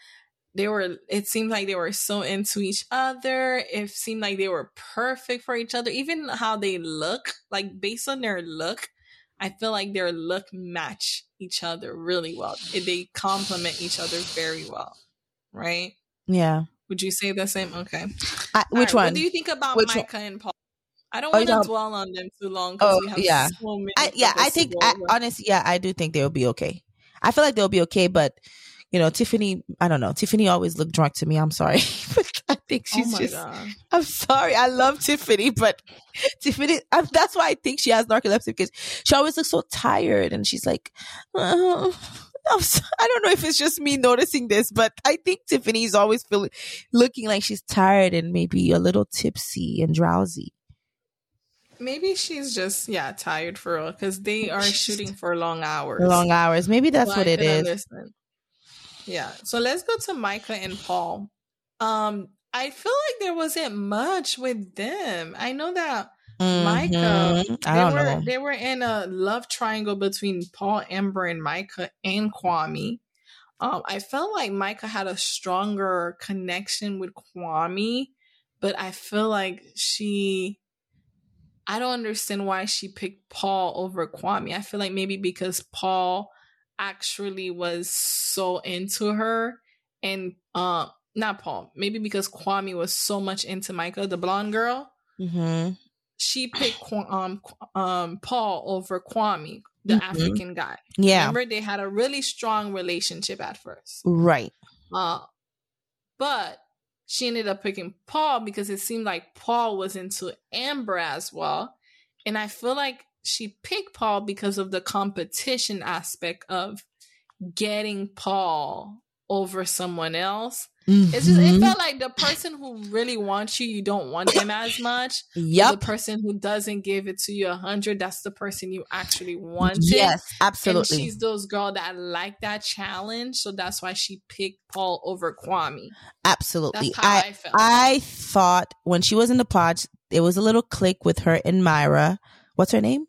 they were. It seemed like they were so into each other. It seemed like they were perfect for each other. Even how they look, like based on their look, I feel like their look match each other really well. They complement each other very well, right? Yeah. Would you say the same? Okay. I, which right, one? What do you think about Which one? Micah and Paul? I don't Oh, want to talking- dwell on them too long because Oh, we have yeah. so many. I, yeah, I think I, honestly, yeah, I do think they'll be okay. I feel like they'll be okay, but you know, Tiffany, I don't know. Tiffany always looked drunk to me. I'm sorry. but I think Oh she's my just, God. I'm sorry. I love Tiffany, but Tiffany, I, that's why I think she has narcolepsy because she always looks so tired and she's like, "Uh, I'm so- I don't know if it's just me noticing this, but I think Tiffany's always feeling, looking like she's tired and maybe a little tipsy and drowsy. Maybe she's just yeah tired for real because they are shooting for long hours. Long hours. Maybe that's So what I it understand. Yeah. So let's go to Micah and Paul. Um, I feel like there wasn't much with them. I know that Micah, Mhm. I they don't were know. they were in a love triangle between Paul, Amber, and Micah and Kwame. Um, I felt like Micah had a stronger connection with Kwame, but I feel like she I don't understand why she picked Paul over Kwame. I feel like maybe because Paul actually was so into her and uh not Paul, maybe because Kwame was so much into Micah, the blonde girl Mm-hmm. she picked um um Paul over Kwame, the Mhm. African guy. Yeah. Remember, they had a really strong relationship at first. Right. Uh, but she ended up picking Paul because it seemed like Paul was into Amber as well, and I feel like she picked Paul because of the competition aspect of getting Paul over someone else. It's just it Mhm. felt like the person who really wants you, you don't want them as much Yep. the person who doesn't give it to you a hundred, that's the person you actually want. Yes, And absolutely. she's those girl that like that challenge, so that's why she picked Paul over Kwame. Absolutely. That's how I, I felt. I thought when she was in the pod, it was a little click with her and Myra. What's her name?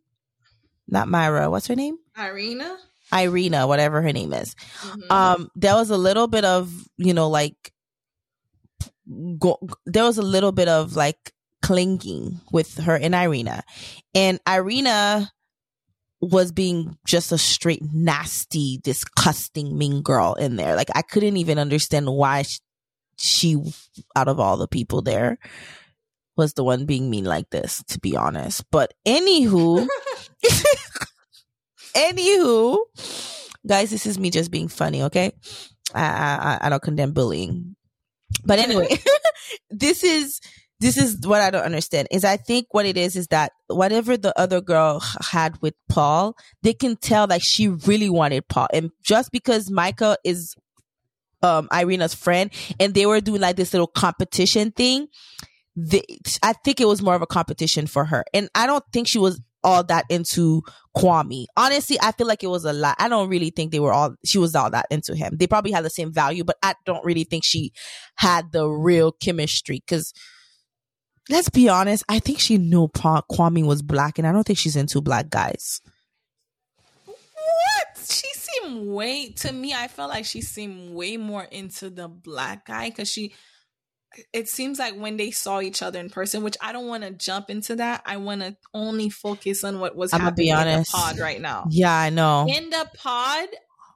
Not Myra. What's her name? Irina, Irina, whatever her name is. Mhm. Um, there was a little bit of, you know, like, go, there was a little bit of like clinging with her and Irina. And Irina was being just a straight nasty, disgusting, mean girl in there. Like, I couldn't even understand why sh- she, out of all the people there, was the one being mean like this, to be honest. But anywho, anywho, guys, this is me just being funny, okay? I I, I don't condemn bullying, but anyway, this is this is what I don't understand is I think what it is is that whatever the other girl had with Paul, they can tell like she really wanted Paul, and just because Micah is um Irina's friend, and they were doing like this little competition thing. They, I think it was more of a competition for her, and I don't think she was all that into Kwame. Honestly, I feel like it was a lot. I don't really think they were all she was all that into him. They probably had the same value, but I don't really think she had the real chemistry cuz let's be honest, I think she knew Pa- Kwame was black and I don't think she's into black guys. what? She seemed way to me. I felt like she seemed way more into the black guy because she. It seems like when they saw each other in person, which I don't want to jump into that. I want to only focus on what was I'ma happening be in honest. the pod right now. Yeah, I know. in the pod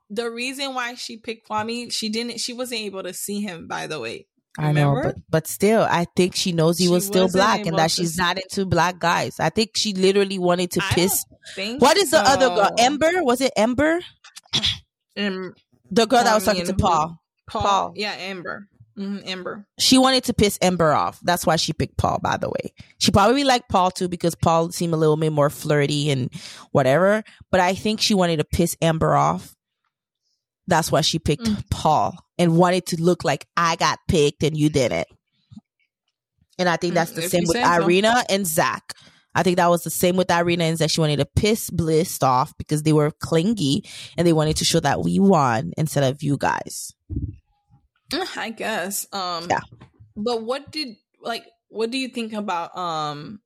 the reason why she picked Kwame, she didn't she wasn't able to see him by the way. I know, but but still, I think she knows he She was still black and that she's not into black guys. I think she literally wanted to I piss. What is the other girl? Ember? Was it Ember? Em- The girl that was talking to? Paul. Paul. Paul. Yeah, Amber. Hmm Amber. She wanted to piss Ember off. That's why she picked Paul, by the way. She probably liked Paul too because Paul seemed a little bit more flirty and whatever. But I think she wanted to piss Ember off. That's why she picked Mm. Paul and wanted to look like I got picked and you didn't. And I think that's Mm, the if same with say so. Irina and Zack. I think that was the same with Irina and Zack. She wanted to piss Bliss off because they were clingy and they wanted to show that we won instead of you guys. I guess. Um Yeah. But what did like what do you think about um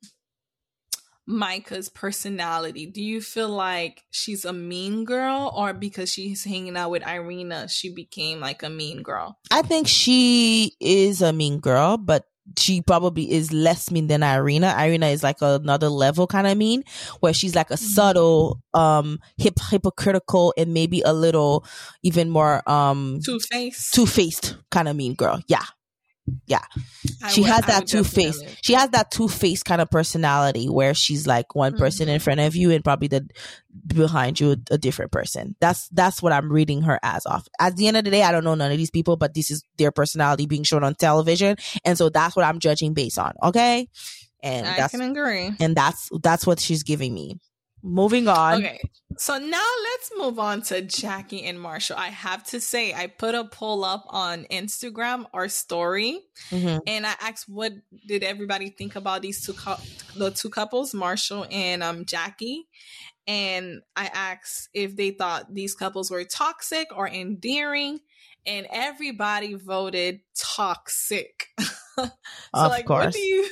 Micah's personality? Do you feel like she's a mean girl or because she's hanging out with Irina she became like a mean girl? I think she is a mean girl, but she probably is less mean than Irina. Irina is like another level kind of mean, where she's like a subtle, um, hip hypocritical and maybe a little even more um two faced, two faced kind of mean girl. Yeah, yeah. She would- has that two face she has that two face kind of personality where she's like one person Mm-hmm. in front of you and probably the behind you a, different person. That's that's what i'm reading her as off. At the end of the day i don't know none of these people but this is their personality being shown on television. And so that's what i'm judging based on okay? And I that's can agree. and that's that's what she's giving me moving on Okay, so now let's move on to Jackie and Marshall. I have to say, I put a poll up on Instagram, our story, Mhm. and I asked, "What did everybody think about these two, the two couples, Marshall and um Jackie?" And I asked if they thought these couples were toxic or endearing, and everybody voted toxic. so, Of like, what course. do you?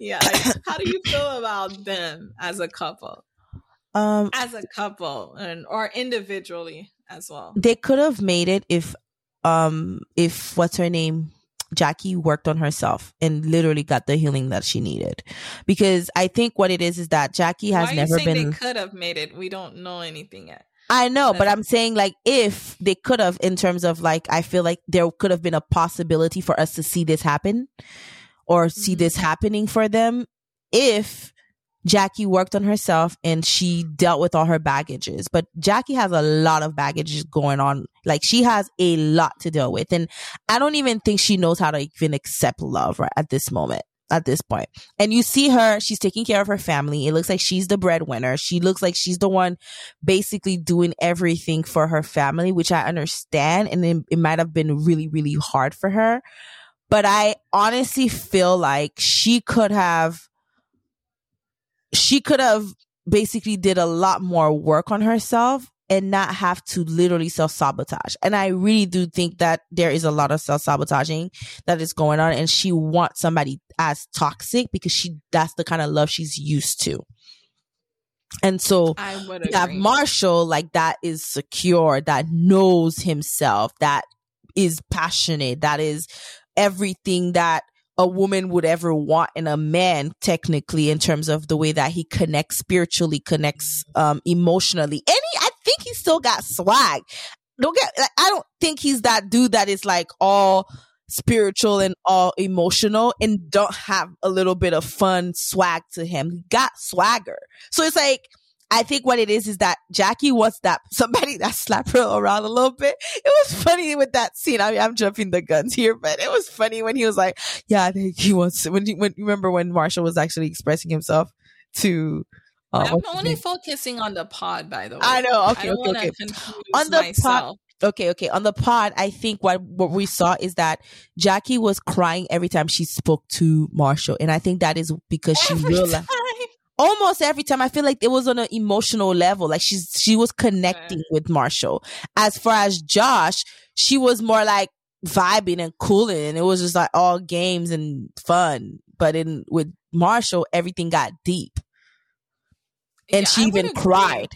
Yeah, like, how do you feel about them as a couple? Um as a couple and or individually as well. they could have made it if um if what's her name Jackie worked on herself and literally got the healing that she needed because I think what it is is that Jackie has never been they could have made it? We don't know anything yet. I know, but I'm saying like if they could have, in terms of like, I feel like there could have been a possibility for us to see this happen or see Mhm. this happening for them if Jackie worked on herself and she dealt with all her baggages. But Jackie has a lot of baggages going on. Like she has a lot to deal with. And I don't even think she knows how to even accept love right at this moment. At this point. And you see her, she's taking care of her family. It looks like she's the breadwinner. She looks like she's the one basically doing everything for her family, which I understand. And it, it might have been really, really hard for her. But I honestly feel like she could have, she could have basically did a lot more work on herself and not have to literally self sabotage. And I really do think that there is a lot of self sabotaging that is going on. And she wants somebody as toxic because she, that's the kind of love she's used to. And so have. Marshall, like that is secure, that knows himself, that is passionate, that is everything that a woman would ever want in a man, technically, in terms of the way that he connects spiritually, connects um emotionally. And he, I think he still got swag. Don't get like, I don't think he's that dude that is like all spiritual and all emotional and don't have a little bit of fun swag to him. He got swagger. So it's like, I think what it is is that Jackie wants that somebody that slap her around a little bit. It was funny with that scene. I mean, I'm jumping the guns here, but it was funny when he was like, "Yeah, I think he wants." When he, when remember when Marshall was actually expressing himself to. Uh, I'm only focusing on the pod, by the way. I know. I Okay, don't okay, okay. On the pod- Okay, okay. On the pod, I think what what we saw is that Jackie was crying every time she spoke to Marshall, and I think that is because she Every realized time. Almost every time. I feel like it was on an emotional level, like she's she was connecting with Marshall. As far as Josh, she was more like vibing and cooling, and it was just like all games and fun. But in with Marshall, everything got deep, and Yeah, she even agree. cried.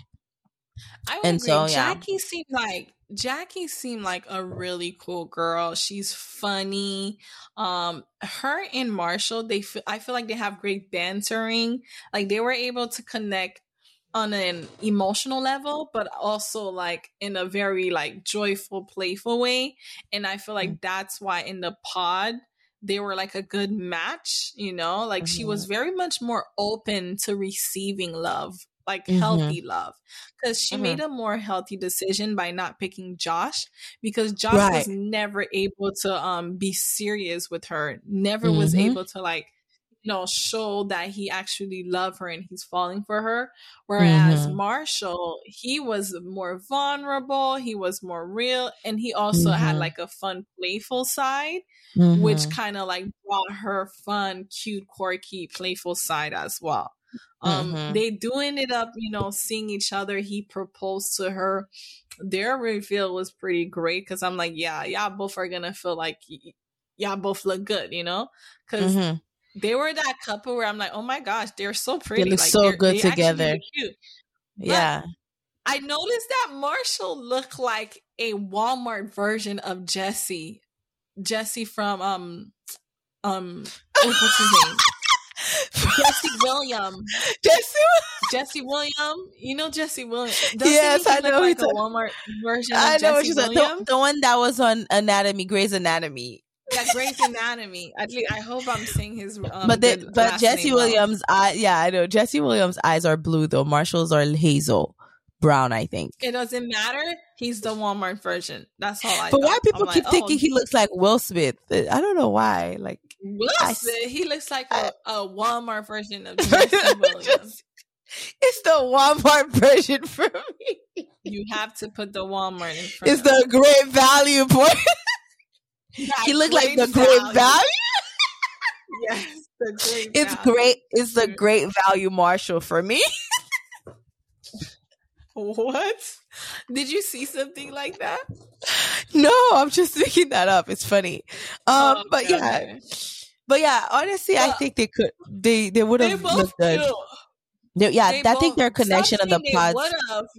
I would And agree. so, yeah. Jackie seemed like Jackie seemed like a really cool girl. She's funny. Um, her and Marshall, they feel, I feel like they have great bantering. Like they were able to connect on an emotional level, but also like in a very like joyful, playful way. And I feel Mm. like that's why in the pod they were like a good match. You know, like she Mhm. was very much more open to receiving love like Mhm. healthy love because she Mhm. made a more healthy decision by not picking Josh because Josh was never able to um be serious with her never was Mhm. able to like you know show that he actually loved her and he's falling for her whereas Mhm. Marshall he was more vulnerable he was more real and he also had Mhm. like a fun playful side which Mhm. kind of like brought her fun, cute, quirky, playful side as well. Um, Mhm. they do ended up, you know, seeing each other. He proposed to her. Their reveal was pretty great because I'm like, yeah, y'all both are gonna feel like y- y'all both look good, you know, because Mhm. they were that couple where I'm like, oh my gosh, they're so pretty, They look like, so good together. Yeah. I noticed that Marshall looked like a Walmart version of Jesse. Jesse from um um what's his name? Jesse William. Jesse Jesse William. You know Jesse William. Doesn't Yes, I know like a you're Walmart version of I know what Jesse you said. The, the one that was on Anatomy, Grey's Anatomy. Yeah, Grey's Anatomy. At least I hope I'm seeing his. Um, but good but Jesse. Williams, eye, yeah, I know Jesse Williams' eyes are blue though. Marshall's are hazel brown, I think. It doesn't matter. He's the Walmart version. That's all I. But why people I'm keep like, thinking oh, he looks like Will Smith? I don't know why. Like Will I- he looks like a, a Walmart version of Jesse Williams. Just- it's the Walmart version for me. You have to put the Walmart in front. It's the great value boy. it. he looked like the great value. Yes, the great. It's value. great. It's the great value Marshall for me. What? Did you see something like that? no, I'm just making that up. It's funny. Um, Oh, but okay, yeah, but yeah. Honestly, I think they could. They they would have looked good. do. They- yeah, They I think their connection on the pods.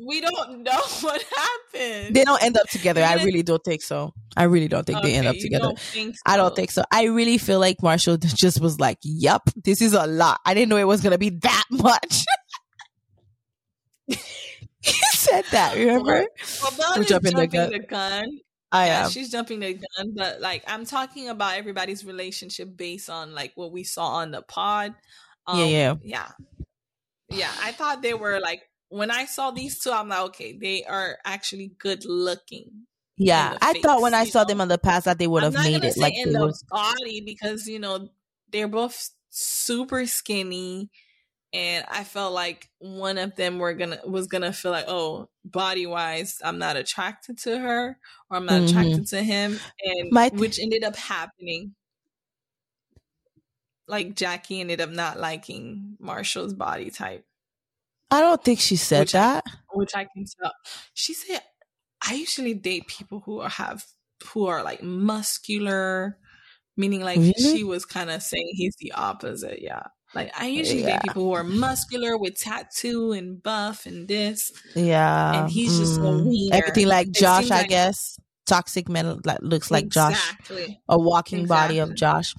We don't know what happened. They don't end up together. I really don't think so. I really don't think they end up together. don't think I don't think so. I really feel like Marshall just was like, "Yep, this is a lot. I didn't know it was gonna be that much." He said that. Remember? Well, jumping the the, gun. gun. I yeah, am. she's jumping the gun, but like I'm talking about everybody's relationship based on like what we saw on the pod. Um, Yeah, yeah. yeah, yeah. I thought they were like when I saw these two, I'm like, okay, they are actually good looking. Yeah, I thought when I saw know? them on the past that they would have made it like in the was. body because you know they're both super skinny, and I felt like one of them were gonna was gonna feel like, oh, body wise, I'm not attracted to her or I'm not Mhm. attracted to him, and My th- which ended up happening. Like Jackie ended up not liking Marshall's body type, I don't think she said Which I- that. which I can tell. She said, "I usually date people who are, have who are like muscular, meaning like Really? she was kind of saying he's the opposite. Yeah, like I usually Yeah. date people who are muscular with tattoo and buff and this. Yeah, And he's just mm. everything like Josh. I like- guess toxic men like looks like Josh. a walking body of Josh.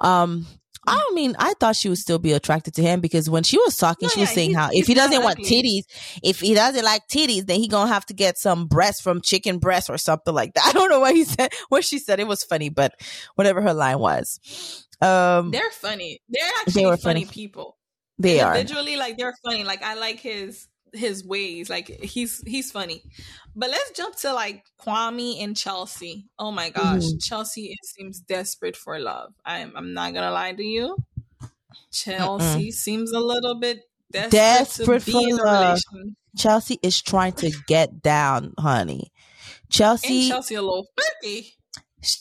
Um, I don't mean I thought she would still be attracted to him because when she was talking, No, she was yeah, saying how if he doesn't want titties, if he doesn't like titties, then he gonna have to get some breast from chicken breast or something like that. I don't know what he said, what she said. It was funny, but whatever her line was, um, They're funny. They're actually were funny, funny. people. they are. individually like they're funny like i like his his ways like he's he's funny but let's jump to like kwame and chelsea oh my gosh Mhm. chelsea it seems desperate for love i'm i'm not gonna lie to you chelsea seems a little bit desperate, Desperate for love. Chelsea is trying to get down, honey. Chelsea, and chelsea a little freaky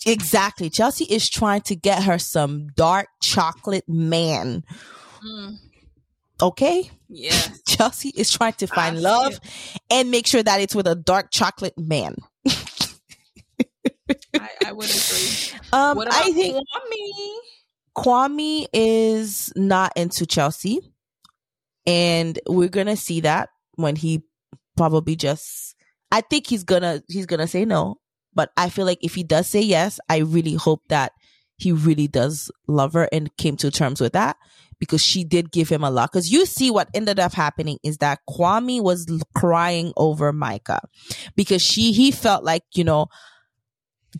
exactly. Chelsea is trying to get her some dark chocolate man. mm, Okay. Yeah. Chelsea is trying to find see love and make sure that it's with a dark chocolate man. I, I would agree Um, I think kwame Kwame is not into Chelsea, and we're gonna see that when he probably just. I think he's gonna he's gonna say no, but I feel like if he does say yes, I really hope that he really does love her and came to terms with that because she did give him a lot. Because you see what ended up happening is that Kwame was crying over Micah because she he felt like you know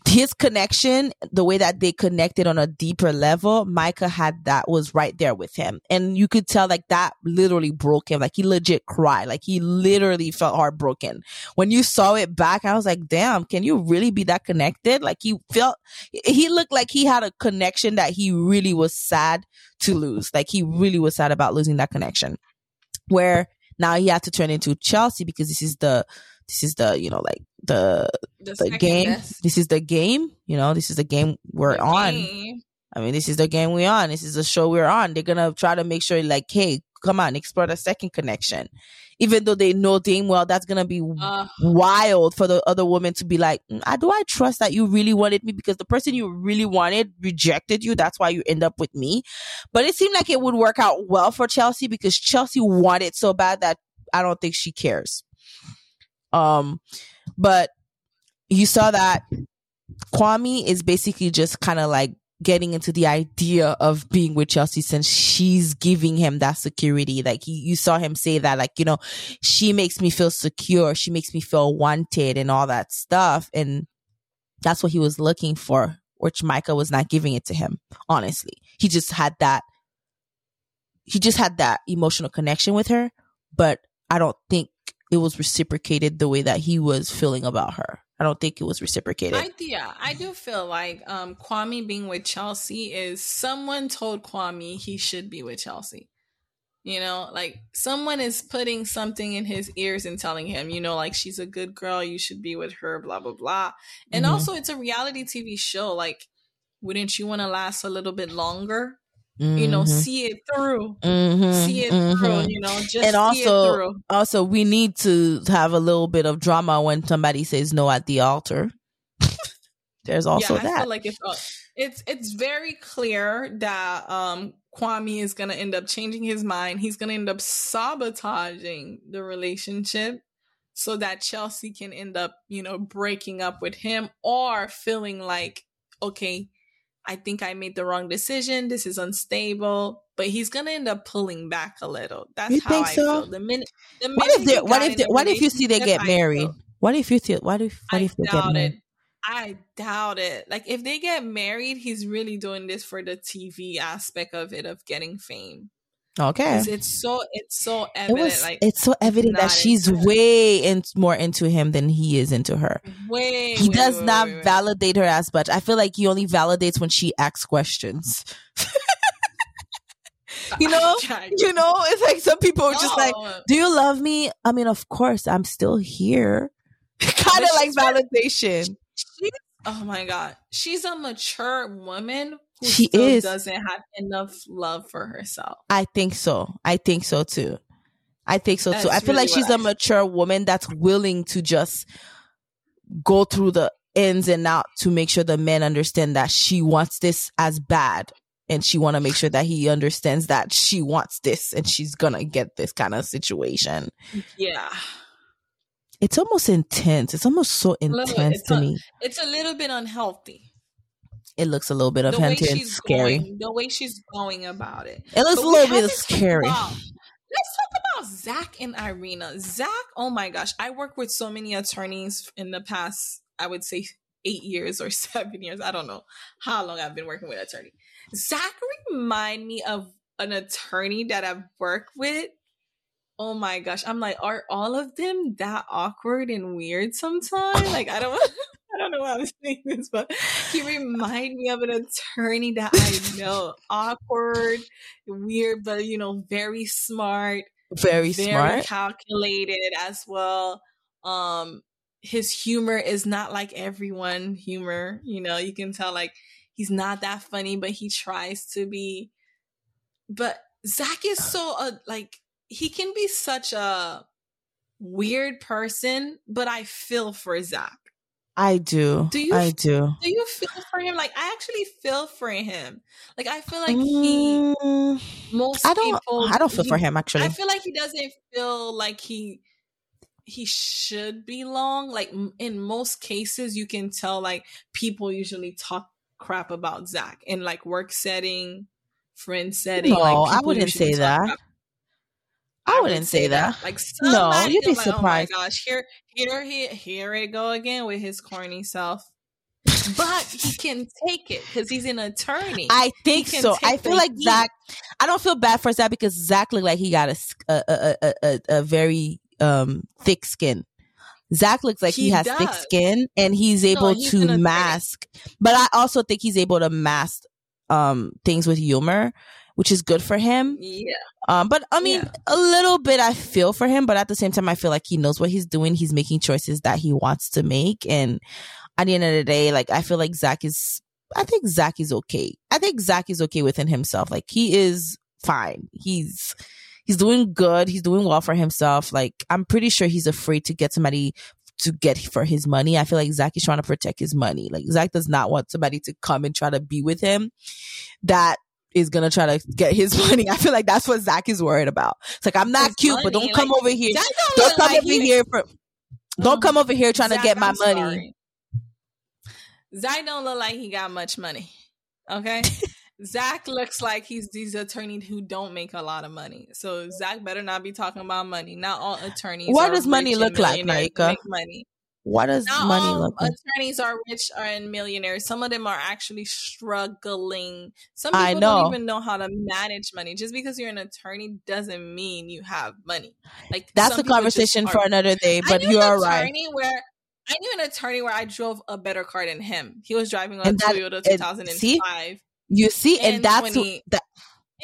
his connection, the way that they connected on a deeper level, Micah had that was right there with him. And you could tell like that literally broke him. Like he legit cried. Like he literally felt heartbroken. When you saw it back, I was like, damn, can you really be that connected? Like he felt, he looked like he had a connection that he really was sad to lose. Like he really was sad about losing that connection. Where now he had to turn into Chelsea because this is the, this is the, you know, like the the, the game. best This is the game. You know, this is the game we're on. game. I mean, this is the game we're on. This is the show we're on. They're gonna try to make sure, like, hey, come on, explore the second connection. Even though they know damn well that's gonna be Uh, wild for the other woman to be like, "Mm, I do I trust that you really wanted me because the person you really wanted rejected you. That's why you end up with me. But it seemed like it would work out well for Chelsea because Chelsea wanted so bad that I don't think she cares. Um, but you saw that Kwame is basically just kind of like getting into the idea of being with Chelsea since she's giving him that security. Like he, you saw him say that, like, you know, she makes me feel secure. She makes me feel wanted and all that stuff. And that's what he was looking for which Micah was not giving it to him. Honestly, he just had that. He just had that emotional connection with her, but I don't think it was reciprocated the way that he was feeling about her. I don't think it was reciprocated. I, yeah, I do feel like um, Kwame being with Chelsea is someone told Kwame he should be with Chelsea. You know, like someone is putting something in his ears and telling him, you know, like she's a good girl, you should be with her, blah, blah, blah. And mm-hmm. also, it's a reality TV show. Like, wouldn't you want to last a little bit longer? Mm-hmm. You know, mm-hmm. see it through, mm-hmm. see it through. Mm-hmm. You know, just and also, also, we need to have a little bit of drama when somebody says no at the altar. There's also yeah, that. like it's, uh, it's it's very clear that um Kwame is going to end up changing his mind. He's going to end up sabotaging the relationship so that Chelsea can end up, you know, breaking up with him or feeling like, okay, I think I made the wrong decision. This is unstable. But he's gonna end up pulling back a little. That's you how think I so? feel. The minute, the minute what if they, what if they, what if you see they get married? What if you see what if what if they get married? It. I doubt it. Like if they get married, he's really doing this for the TV aspect of it of getting fame. Okay. It's so it's so evident. It was, like it's so evident that she's way in, more into him than he is into her. Way. He way, does way, not way, validate her as much. I feel like he only validates when she asks questions. you know, you know, it's like some people are just like, "Do you love me?" I mean, of course, I'm still here. kind of like validation. She, oh my god, she's a mature woman she is doesn't have enough love for herself. I think so. I think so too. I think so that's too. I feel really like she's a mature woman that's willing to just go through the ins and out to make sure the men understand that she wants this as bad and she want to make sure that he understands that she wants this and she's gonna get this kind of situation yeah it's almost intense it's almost so intense to me it's a little bit unhealthy it looks a little bit of and scary. Going, the way she's going about it. It looks but a little bit scary. Let's talk about Zack and Irina. Zack, oh my gosh, I work with so many attorneys in the past, I would say eight years or seven years. I don't know how long I've been working with attorney. Zack remind me of an attorney that I've worked with. Oh my gosh. I'm like, are all of them that awkward and weird sometimes? Like I don't don't know why I'm saying this, but he reminded me of an attorney that I know. Awkward, weird, but you know, very smart. Very, very smart. calculated as well. Um his humor is not like everyone humor, you know, you can tell like he's not that funny, but he tries to be. But Zack is so uh, like he can be such a weird person, but I feel for Zack. I do. Do you? I do. Do you feel for him? Like I actually feel for him. Like I feel like he. Mm, most I don't. People, I don't feel he, for him actually. I feel like he doesn't feel like he he should belong. Like in most cases, you can tell like people usually talk crap about Zack in like work setting, friend setting. No, like, I wouldn't say that. I, wouldn't say that. that. Like no, you'd be like, surprised. Oh my gosh, here, here, he, here it go again with his corny self. but he can take it because he's an attorney. I think so. I feel like heat. Zack. I don't feel bad for Zack because Zack looked like he got a a a, a, a very um thick skin. Zack looks like he, he has does. thick skin and he's able no, he's to mask. But I also think he's able to mask um things with humor which is good for him. Yeah. Um, but I mean, yeah. a little bit I feel for him, but at the same time, I feel like he knows what he's doing. He's making choices that he wants to make. And at the end of the day, like, I feel like Zack is, I think Zack is okay. I think Zack is okay within himself. Like, he is fine. He's, he's doing good. He's doing well for himself. Like, I'm pretty sure he's afraid to get somebody to get for his money. I feel like Zack is trying to protect his money. Like Zack does not want somebody to come and try to be with him that is gonna try to get his money. I feel like that's what Zack is worried about. It's like I'm not his cute, money. but don't come like, over here. Don't, don't come like over here for. Don't um, come over here trying Zack, to get my I'm money. Sorry. Zack don't look like he got much money. Okay. Zack looks like he's these attorneys who don't make a lot of money. So Zack better not be talking about money. Not all attorneys. What does money look like, Naika? Make money. What does Not money all look like? attorneys are rich and millionaires. Some of them are actually struggling. Some people don't even know how to manage money. Just because you're an attorney doesn't mean you have money. Like That's a conversation for another day, but you are right. attorney Where I knew an attorney where I drove a better car than him. He was driving a that- Toyota and 2005. You see, and, And that's when wh- he- that,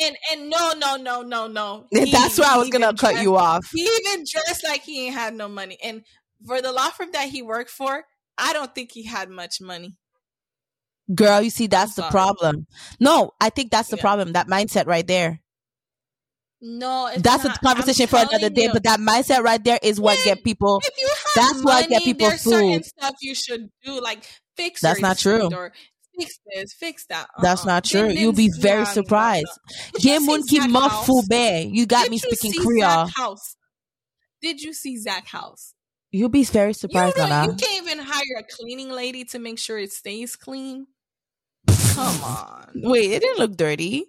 And and no no no no no. that's He- where I was gonna cut dressed- you off. He even dressed like he ain't had no money. And for the law firm that he worked for, I don't think he had much money. Girl, you see, that's the problem. No, I think that's the Yeah. problem. That mindset right there. No, it's That's not. a conversation I'm for another day. you. But that mindset right there is what Yeah, get people. if you have That's what get people there's certain fooled. stuff you should do, like fix. That's not true. Or fix this, fix that. That's Uh-uh. not true. You'll be very yeah, surprised. Did you Ye see mun Zack House? You got Did me speaking Creole. House? Did you see Zack House? You'll be very surprised, don't- you can't even hire a cleaning lady to make sure it stays clean. Come on. Wait, it didn't look dirty.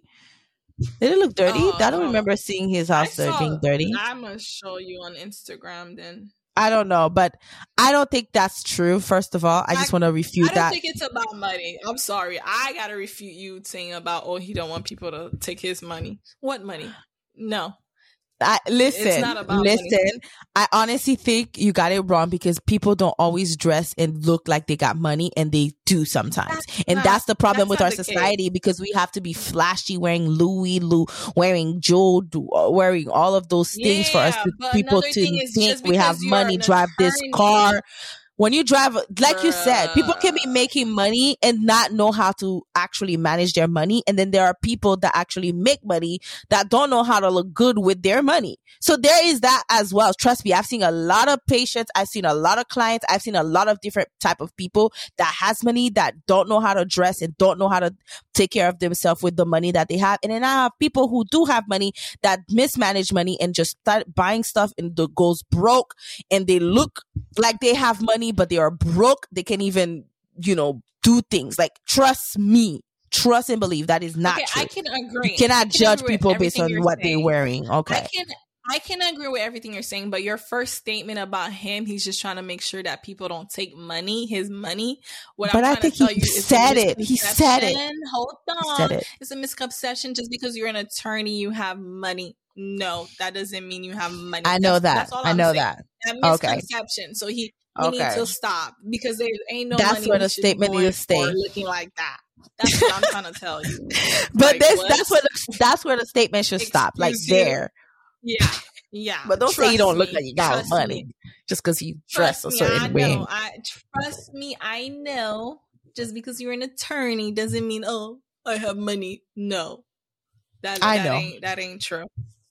Did it look dirty? Oh, I don't no. remember seeing his house saw- being dirty. I'm gonna show you on Instagram then. I don't know, but I don't think that's true. First of all, I just want to refute that. I don't that. think it's about money. I'm sorry. I gotta refute you saying about oh he don't want people to take his money. What money? No. I, listen, about money. listen. I honestly think you got it wrong because people don't always dress and look like they got money, and they do sometimes. That's and not- that's the problem that's with our the case. society because we have to be flashy, wearing Louis, Lou, wearing Joe, uh, wearing all of those things for us to people to think we have money, drive this car. When you drive, like you said, people can be making money and not know how to actually manage their money. And then there are people that actually make money that don't know how to look good with their money. So there is that as well. Trust me, I've seen a lot of patients. I've seen a lot of clients. I've seen a lot of different type of people that has money that don't know how to dress and don't know how to take care of themselves with the money that they have. And then I have people who do have money that mismanage money and just start buying stuff and the goes broke and they look like they have money, but they are broke. They can even, you know, do things like trust me. Trust and believe that is not okay, true. I can agree. you cannot can judge people based on what they're wearing. Okay. I can I can agree with everything you're saying, but your first statement about him, he's just trying to make sure that people don't take money, his money. What But I'm I think to tell he you is a said it. He said it. Hold He on. said it. It's a misconception just because you're an attorney, you have money. No, that doesn't mean you have money. I know That's- that. That's all I I'm know saying. that. That Okay. misconception. So he, he Okay. needs to stop because there ain't no That's money. where he the statement needs to stay. Looking like that. That's what I'm trying to tell you. But Like, this what? that's where the that's where the statement should stop. Like you. there. Yeah, yeah. But don't say you don't look me. like you got Trust money me. just because you dress a me, I certain way. know. I trust me. I know. Just because you're an attorney doesn't mean oh I have money. No, that I that know. ain't that ain't true.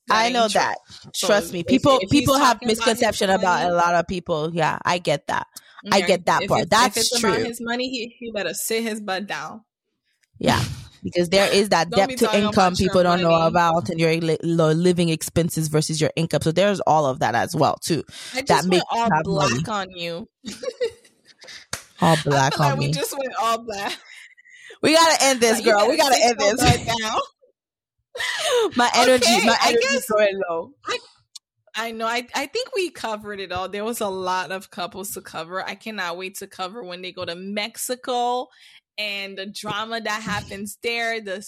That I know true. that. So Trust me. People if people have talking about misconception about a lot of people. Yeah, I get that. I get that if part. That's if it's true. About his money, he, he better sit his butt down. Yeah. Because there is that debt to income people don't know about and your li- living expenses versus your income. So there's all of that as well too. I That just makes went all black money. on you. All black feel like on we just went all black. we gotta end this, girl. We gotta end this. down. My energy, Okay, my I energy guess- is going low. I know. I, I think we covered it all. There was a lot of couples to cover. I cannot wait to cover when they go to Mexico and the drama that happens there, the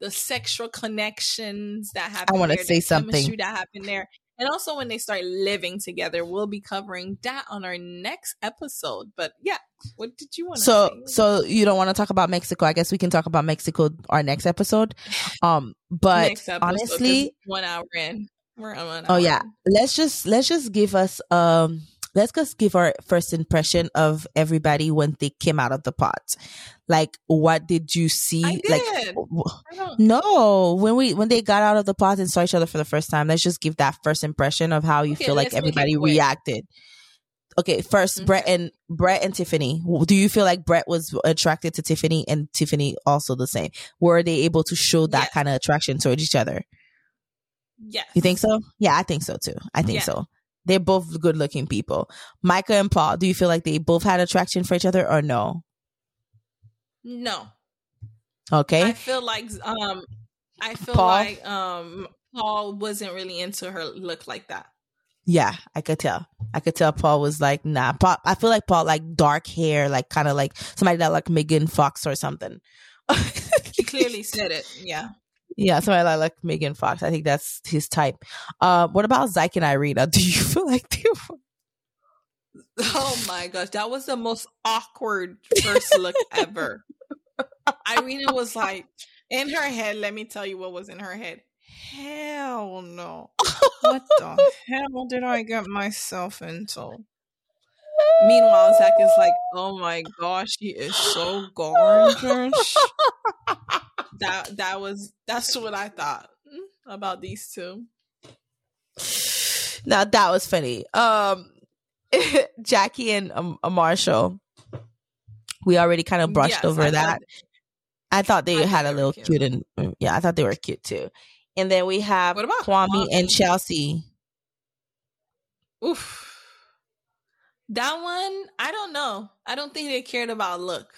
the sexual connections that happen. I wanna say something. that happened there, and also when they start living together. We'll be covering that on our next episode. But yeah, what did you want to So, say? so you don't want to talk about Mexico? I guess we can talk about Mexico our next episode. Um, but episode, honestly, one hour in, we're on oh yeah, let's just let's just give us um let's just give our first impression of everybody when they came out of the pot. Like, what did you see? Like, did. I no, when we when they got out of the pot and saw each other for the first time, let's just give that first impression of how you Okay, feel like let's make it everybody reacted. Okay, first Okay. Brett and Brett and Tiffany. Do you feel like Brett was attracted to Tiffany and Tiffany also the same? Were they able to show that Yes. kind of attraction towards each other? Yes. You think so? Yeah, I think so too. I think Yeah. so. They're both good looking people. Micah and Paul, do you feel like they both had attraction for each other or no? No. Okay. I feel like um I feel Paul? like um Paul wasn't really into her look like that. Yeah, I could tell. I I could tell Paul was like, nah. Paul, I feel like Paul like dark hair, like kind of like somebody that like Megan Fox or something. he clearly said it. Yeah. Yeah, somebody like, like Megan Fox. I think that's his type. Uh, what about Zack and Irina? Do you feel like they were- Oh my gosh, that was the most awkward first look ever. Irina was like, in her head, let me tell you what was in her head. Hell no. What the hell did I get myself into? Meanwhile, Zack is like, oh my gosh, he is so gorgeous. that that was that's what I thought about these two. Now that was funny. Um, Jackie and um, Marshall. We already kind of brushed Yes, over I that. thought- I thought they I thought had a little cute. and mm, yeah, I thought they were cute too. And then we have What about Kwame and Chelsea. Oof. That one, I don't know. I don't think they cared about look.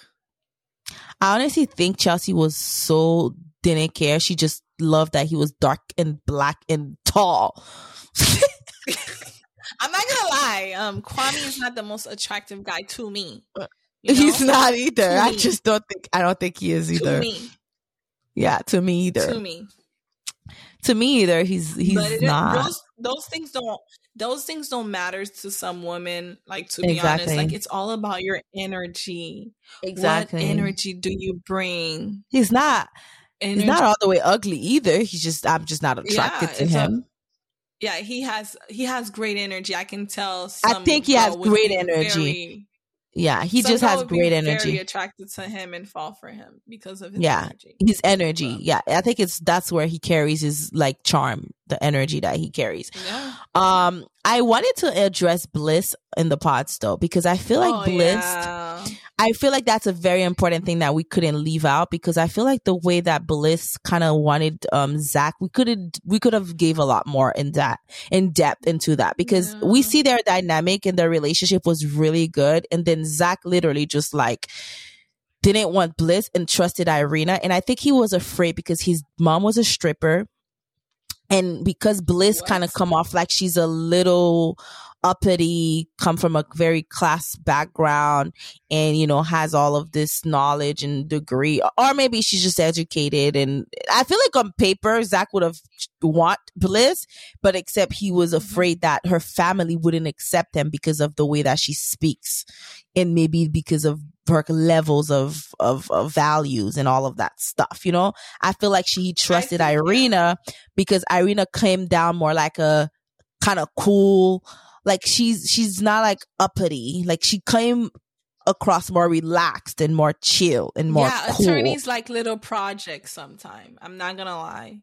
I honestly think Chelsea was so didn't care. She just loved that he was dark and black and tall. I'm not gonna lie. Um, Kwame is not the most attractive guy to me. you He's not either. To I me. just don't think. I don't think he is to either. me. Yeah, to me either. To me. To me either. He's he's it, not. those those things don't those things don't matter to some women. Like to be Exactly. honest, like it's all about your energy. exactly. What energy do you bring? He's not. Energy. He's not all the way ugly either. He's just. I'm just not attracted Yeah, to it's a- him. yeah, he has he has great energy. I can tell. I think he has great energy. very- yeah, he some just has great Very energy. attracted to him and fall for him because of his Yeah. energy. His energy. Yeah, I think it's that's where he carries his like charm, the energy that he carries. Yeah. Um, I wanted to address Bliss in the pods though because I feel like Oh, Bliss. yeah. I feel like that's a very important thing that we couldn't leave out because I feel like the way that Bliss kind of wanted um Zack, we could we could have gave a lot more in that in depth into that because we see their dynamic and their relationship was really good, and then Zack literally just like didn't want Bliss and trusted Irina, and I think he was afraid because his mom was a stripper. And because Bliss kind of come off like she's a little uppity, come from a very class background, and you know has all of this knowledge and degree. Or maybe she's just educated and i feel like on paper zack would have want bliss but except he was mm-hmm. afraid that her family wouldn't accept him because of the way that she speaks and maybe because of her levels of of, of values and all of that stuff you know? I feel like she trusted irina because irina came down more like a kind of cool like she's she's not like uppity like she came across more relaxed and more chill and more yeah, cool. attorneys like little projects sometime. I'm not gonna lie.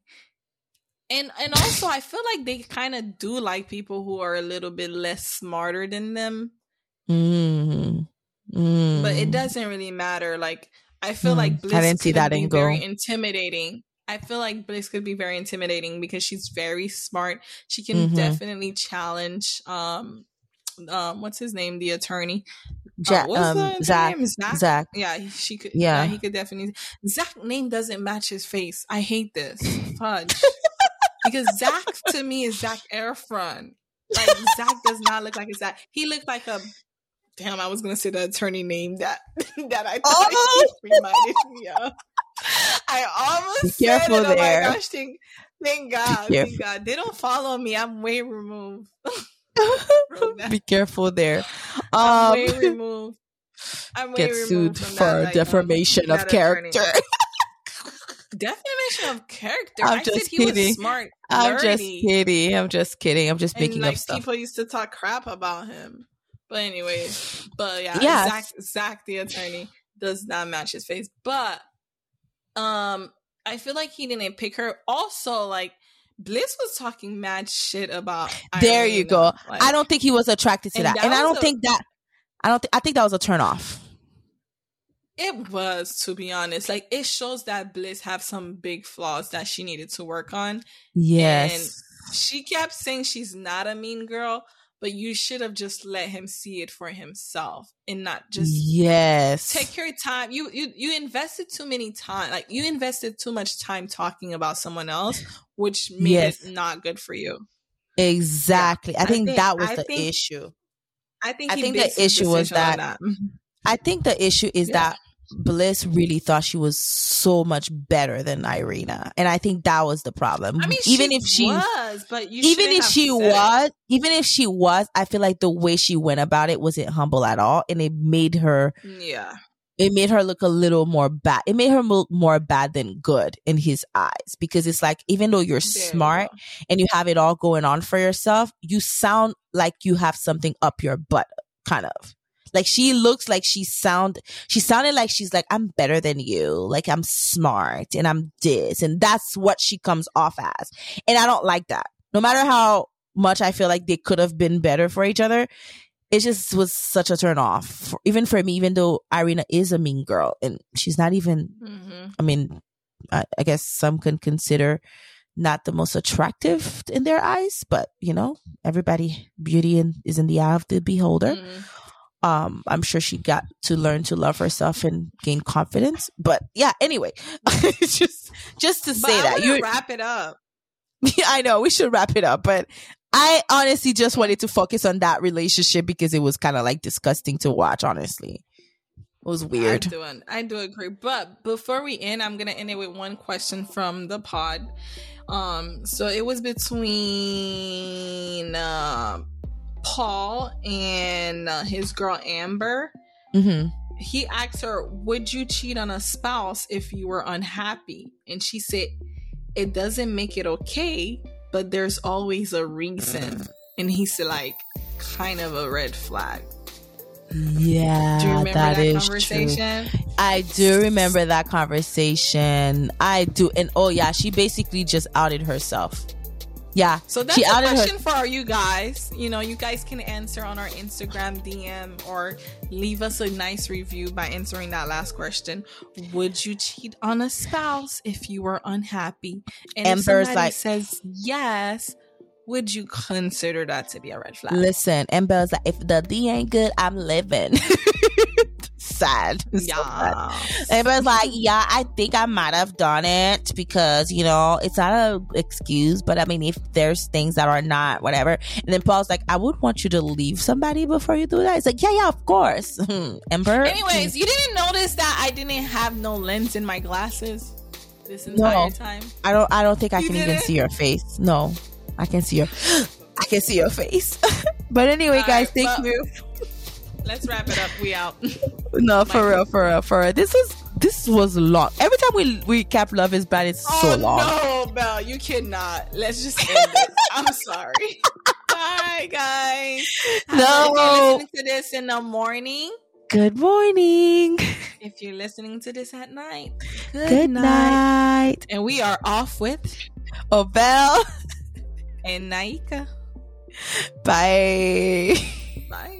And and also I feel like they kind of do like people who are a little bit less smarter than them. Mm. Mm. But it doesn't really matter. Like I feel Mm. like Bliss I didn't see that angle. very intimidating. I feel like Bliss could be very intimidating because she's very smart. She can Mhm. definitely challenge um um what's his name? The attorney. Ja- Uh, um, the Zack. name? Zack? Zack. Yeah, she could. Yeah. Yeah. he could definitely. Zack name doesn't match his face. I hate this fudge because Zack to me is Zac Efron. Like Zack does not look like a Zach. He looked like a. Damn, I was gonna say the attorney name that that I thought Oh! reminded me of. I almost Be said careful it. Oh there. my gosh! Thank, thank God, thank God. They don't follow me. I'm way removed. Be careful there. I'm Um, way removed. I'm way get removed sued for that, like, um, defamation of character. Defamation of character. I'm I just said he kidding. was smart. I'm just kidding. I'm just kidding. I'm just And making like up stuff. people used to talk crap about him. But anyways, but yeah, Yes. Zack, Zack the attorney does not match his face. But um, I feel like he didn't pick her. Also, like Bliss was talking mad shit about. There you go. Like, I don't think he was attracted to And that, that and I don't a- think that. I don't. Th- I think that was a turn off. It was, to be honest. Like it shows that Bliss have some big flaws that she needed to work on. Yes. And she kept saying she's not a mean girl, but you should have just let him see it for himself and not just yes. take your time. You you you invested too many time. Like you invested too much time talking about someone else, which made Yes. it not good for you. exactly. I I think, think- that was I the think- issue. I think I think the issue was on that- I think the issue is Yeah. that Bliss really thought she was so much better than Irina, and I think that was the problem. I mean, even she if she, was, but you even if she said it. was, even if she was, I feel like the way she went about it wasn't humble at all, and it made her, yeah, it made her look a little more bad. It made her look more bad than good in his eyes because it's like even though you're There smart go. and you have it all going on for yourself, you sound like you have something up your butt, kind of. Like she looks like she sound she sounded like she's like, I'm better than you, like I'm smart and I'm this. And that's what she comes off as. And I don't like that. No matter how much I feel like they could have been better for each other, it just was such a turn off. For, even for me, even though Irina is a mean girl and she's not even Mhm. I mean, I, I guess some can consider not the most attractive in their eyes, but you know, everybody beauty in, is in the eye of the beholder. Mhm. Um, I'm sure she got to learn to love herself and gain confidence. But yeah, anyway, just just to say that you, wrap it up. I know we should wrap it up, but I honestly just wanted to focus on that relationship because it was kind of like disgusting to watch. Honestly, it was weird. I do, I do agree. But before we end, I'm gonna end it with one question from the pod. Um, so it was between uh, Paul and uh, his girl Amber. hmm He asked her, "Would you cheat on a spouse if you were unhappy?" And she said, "It doesn't make it okay, but there's always a reason." And he said, "Like, kind of a red flag." Yeah, Do you remember that that, is true. conversation? I do remember that conversation. I do. And oh, yeah, she basically just outed herself. Yeah. So that's she a outed her. question for you guys. You know, you guys can answer on our Instagram DM or leave us a nice review by answering that last question. Would you cheat on a spouse if you were unhappy? And Amber's if somebody like- says yes, would you consider that to be a red flag? Listen, Belle's like, if the D ain't good, I'm living. sad. So yeah. Amber's like, yeah, I think I might have done it because, you know, it's not a excuse, but I mean, if there's things that are not, whatever. And then Paul's like, I would want you to leave somebody before you do that. It's like, yeah, yeah, of course. Amber. Anyways, you didn't notice that I didn't have no lens in my glasses this entire No. time. I don't I don't think I You can even didn't? see your face. No. I can see your I can see your face. but anyway, All guys, right, thank well- you. Let's wrap it up. We out. No, for real, for real, for real. This was this was long. Every time we we cap Love is Bad, it's so oh long. no, Belle, you cannot. Let's just end it. I'm sorry. Bye, guys. No. If you're listening to this in the morning, Good morning. if you're listening to this at night, Good, night. And we are off with Belle. and Naika. Bye. Bye.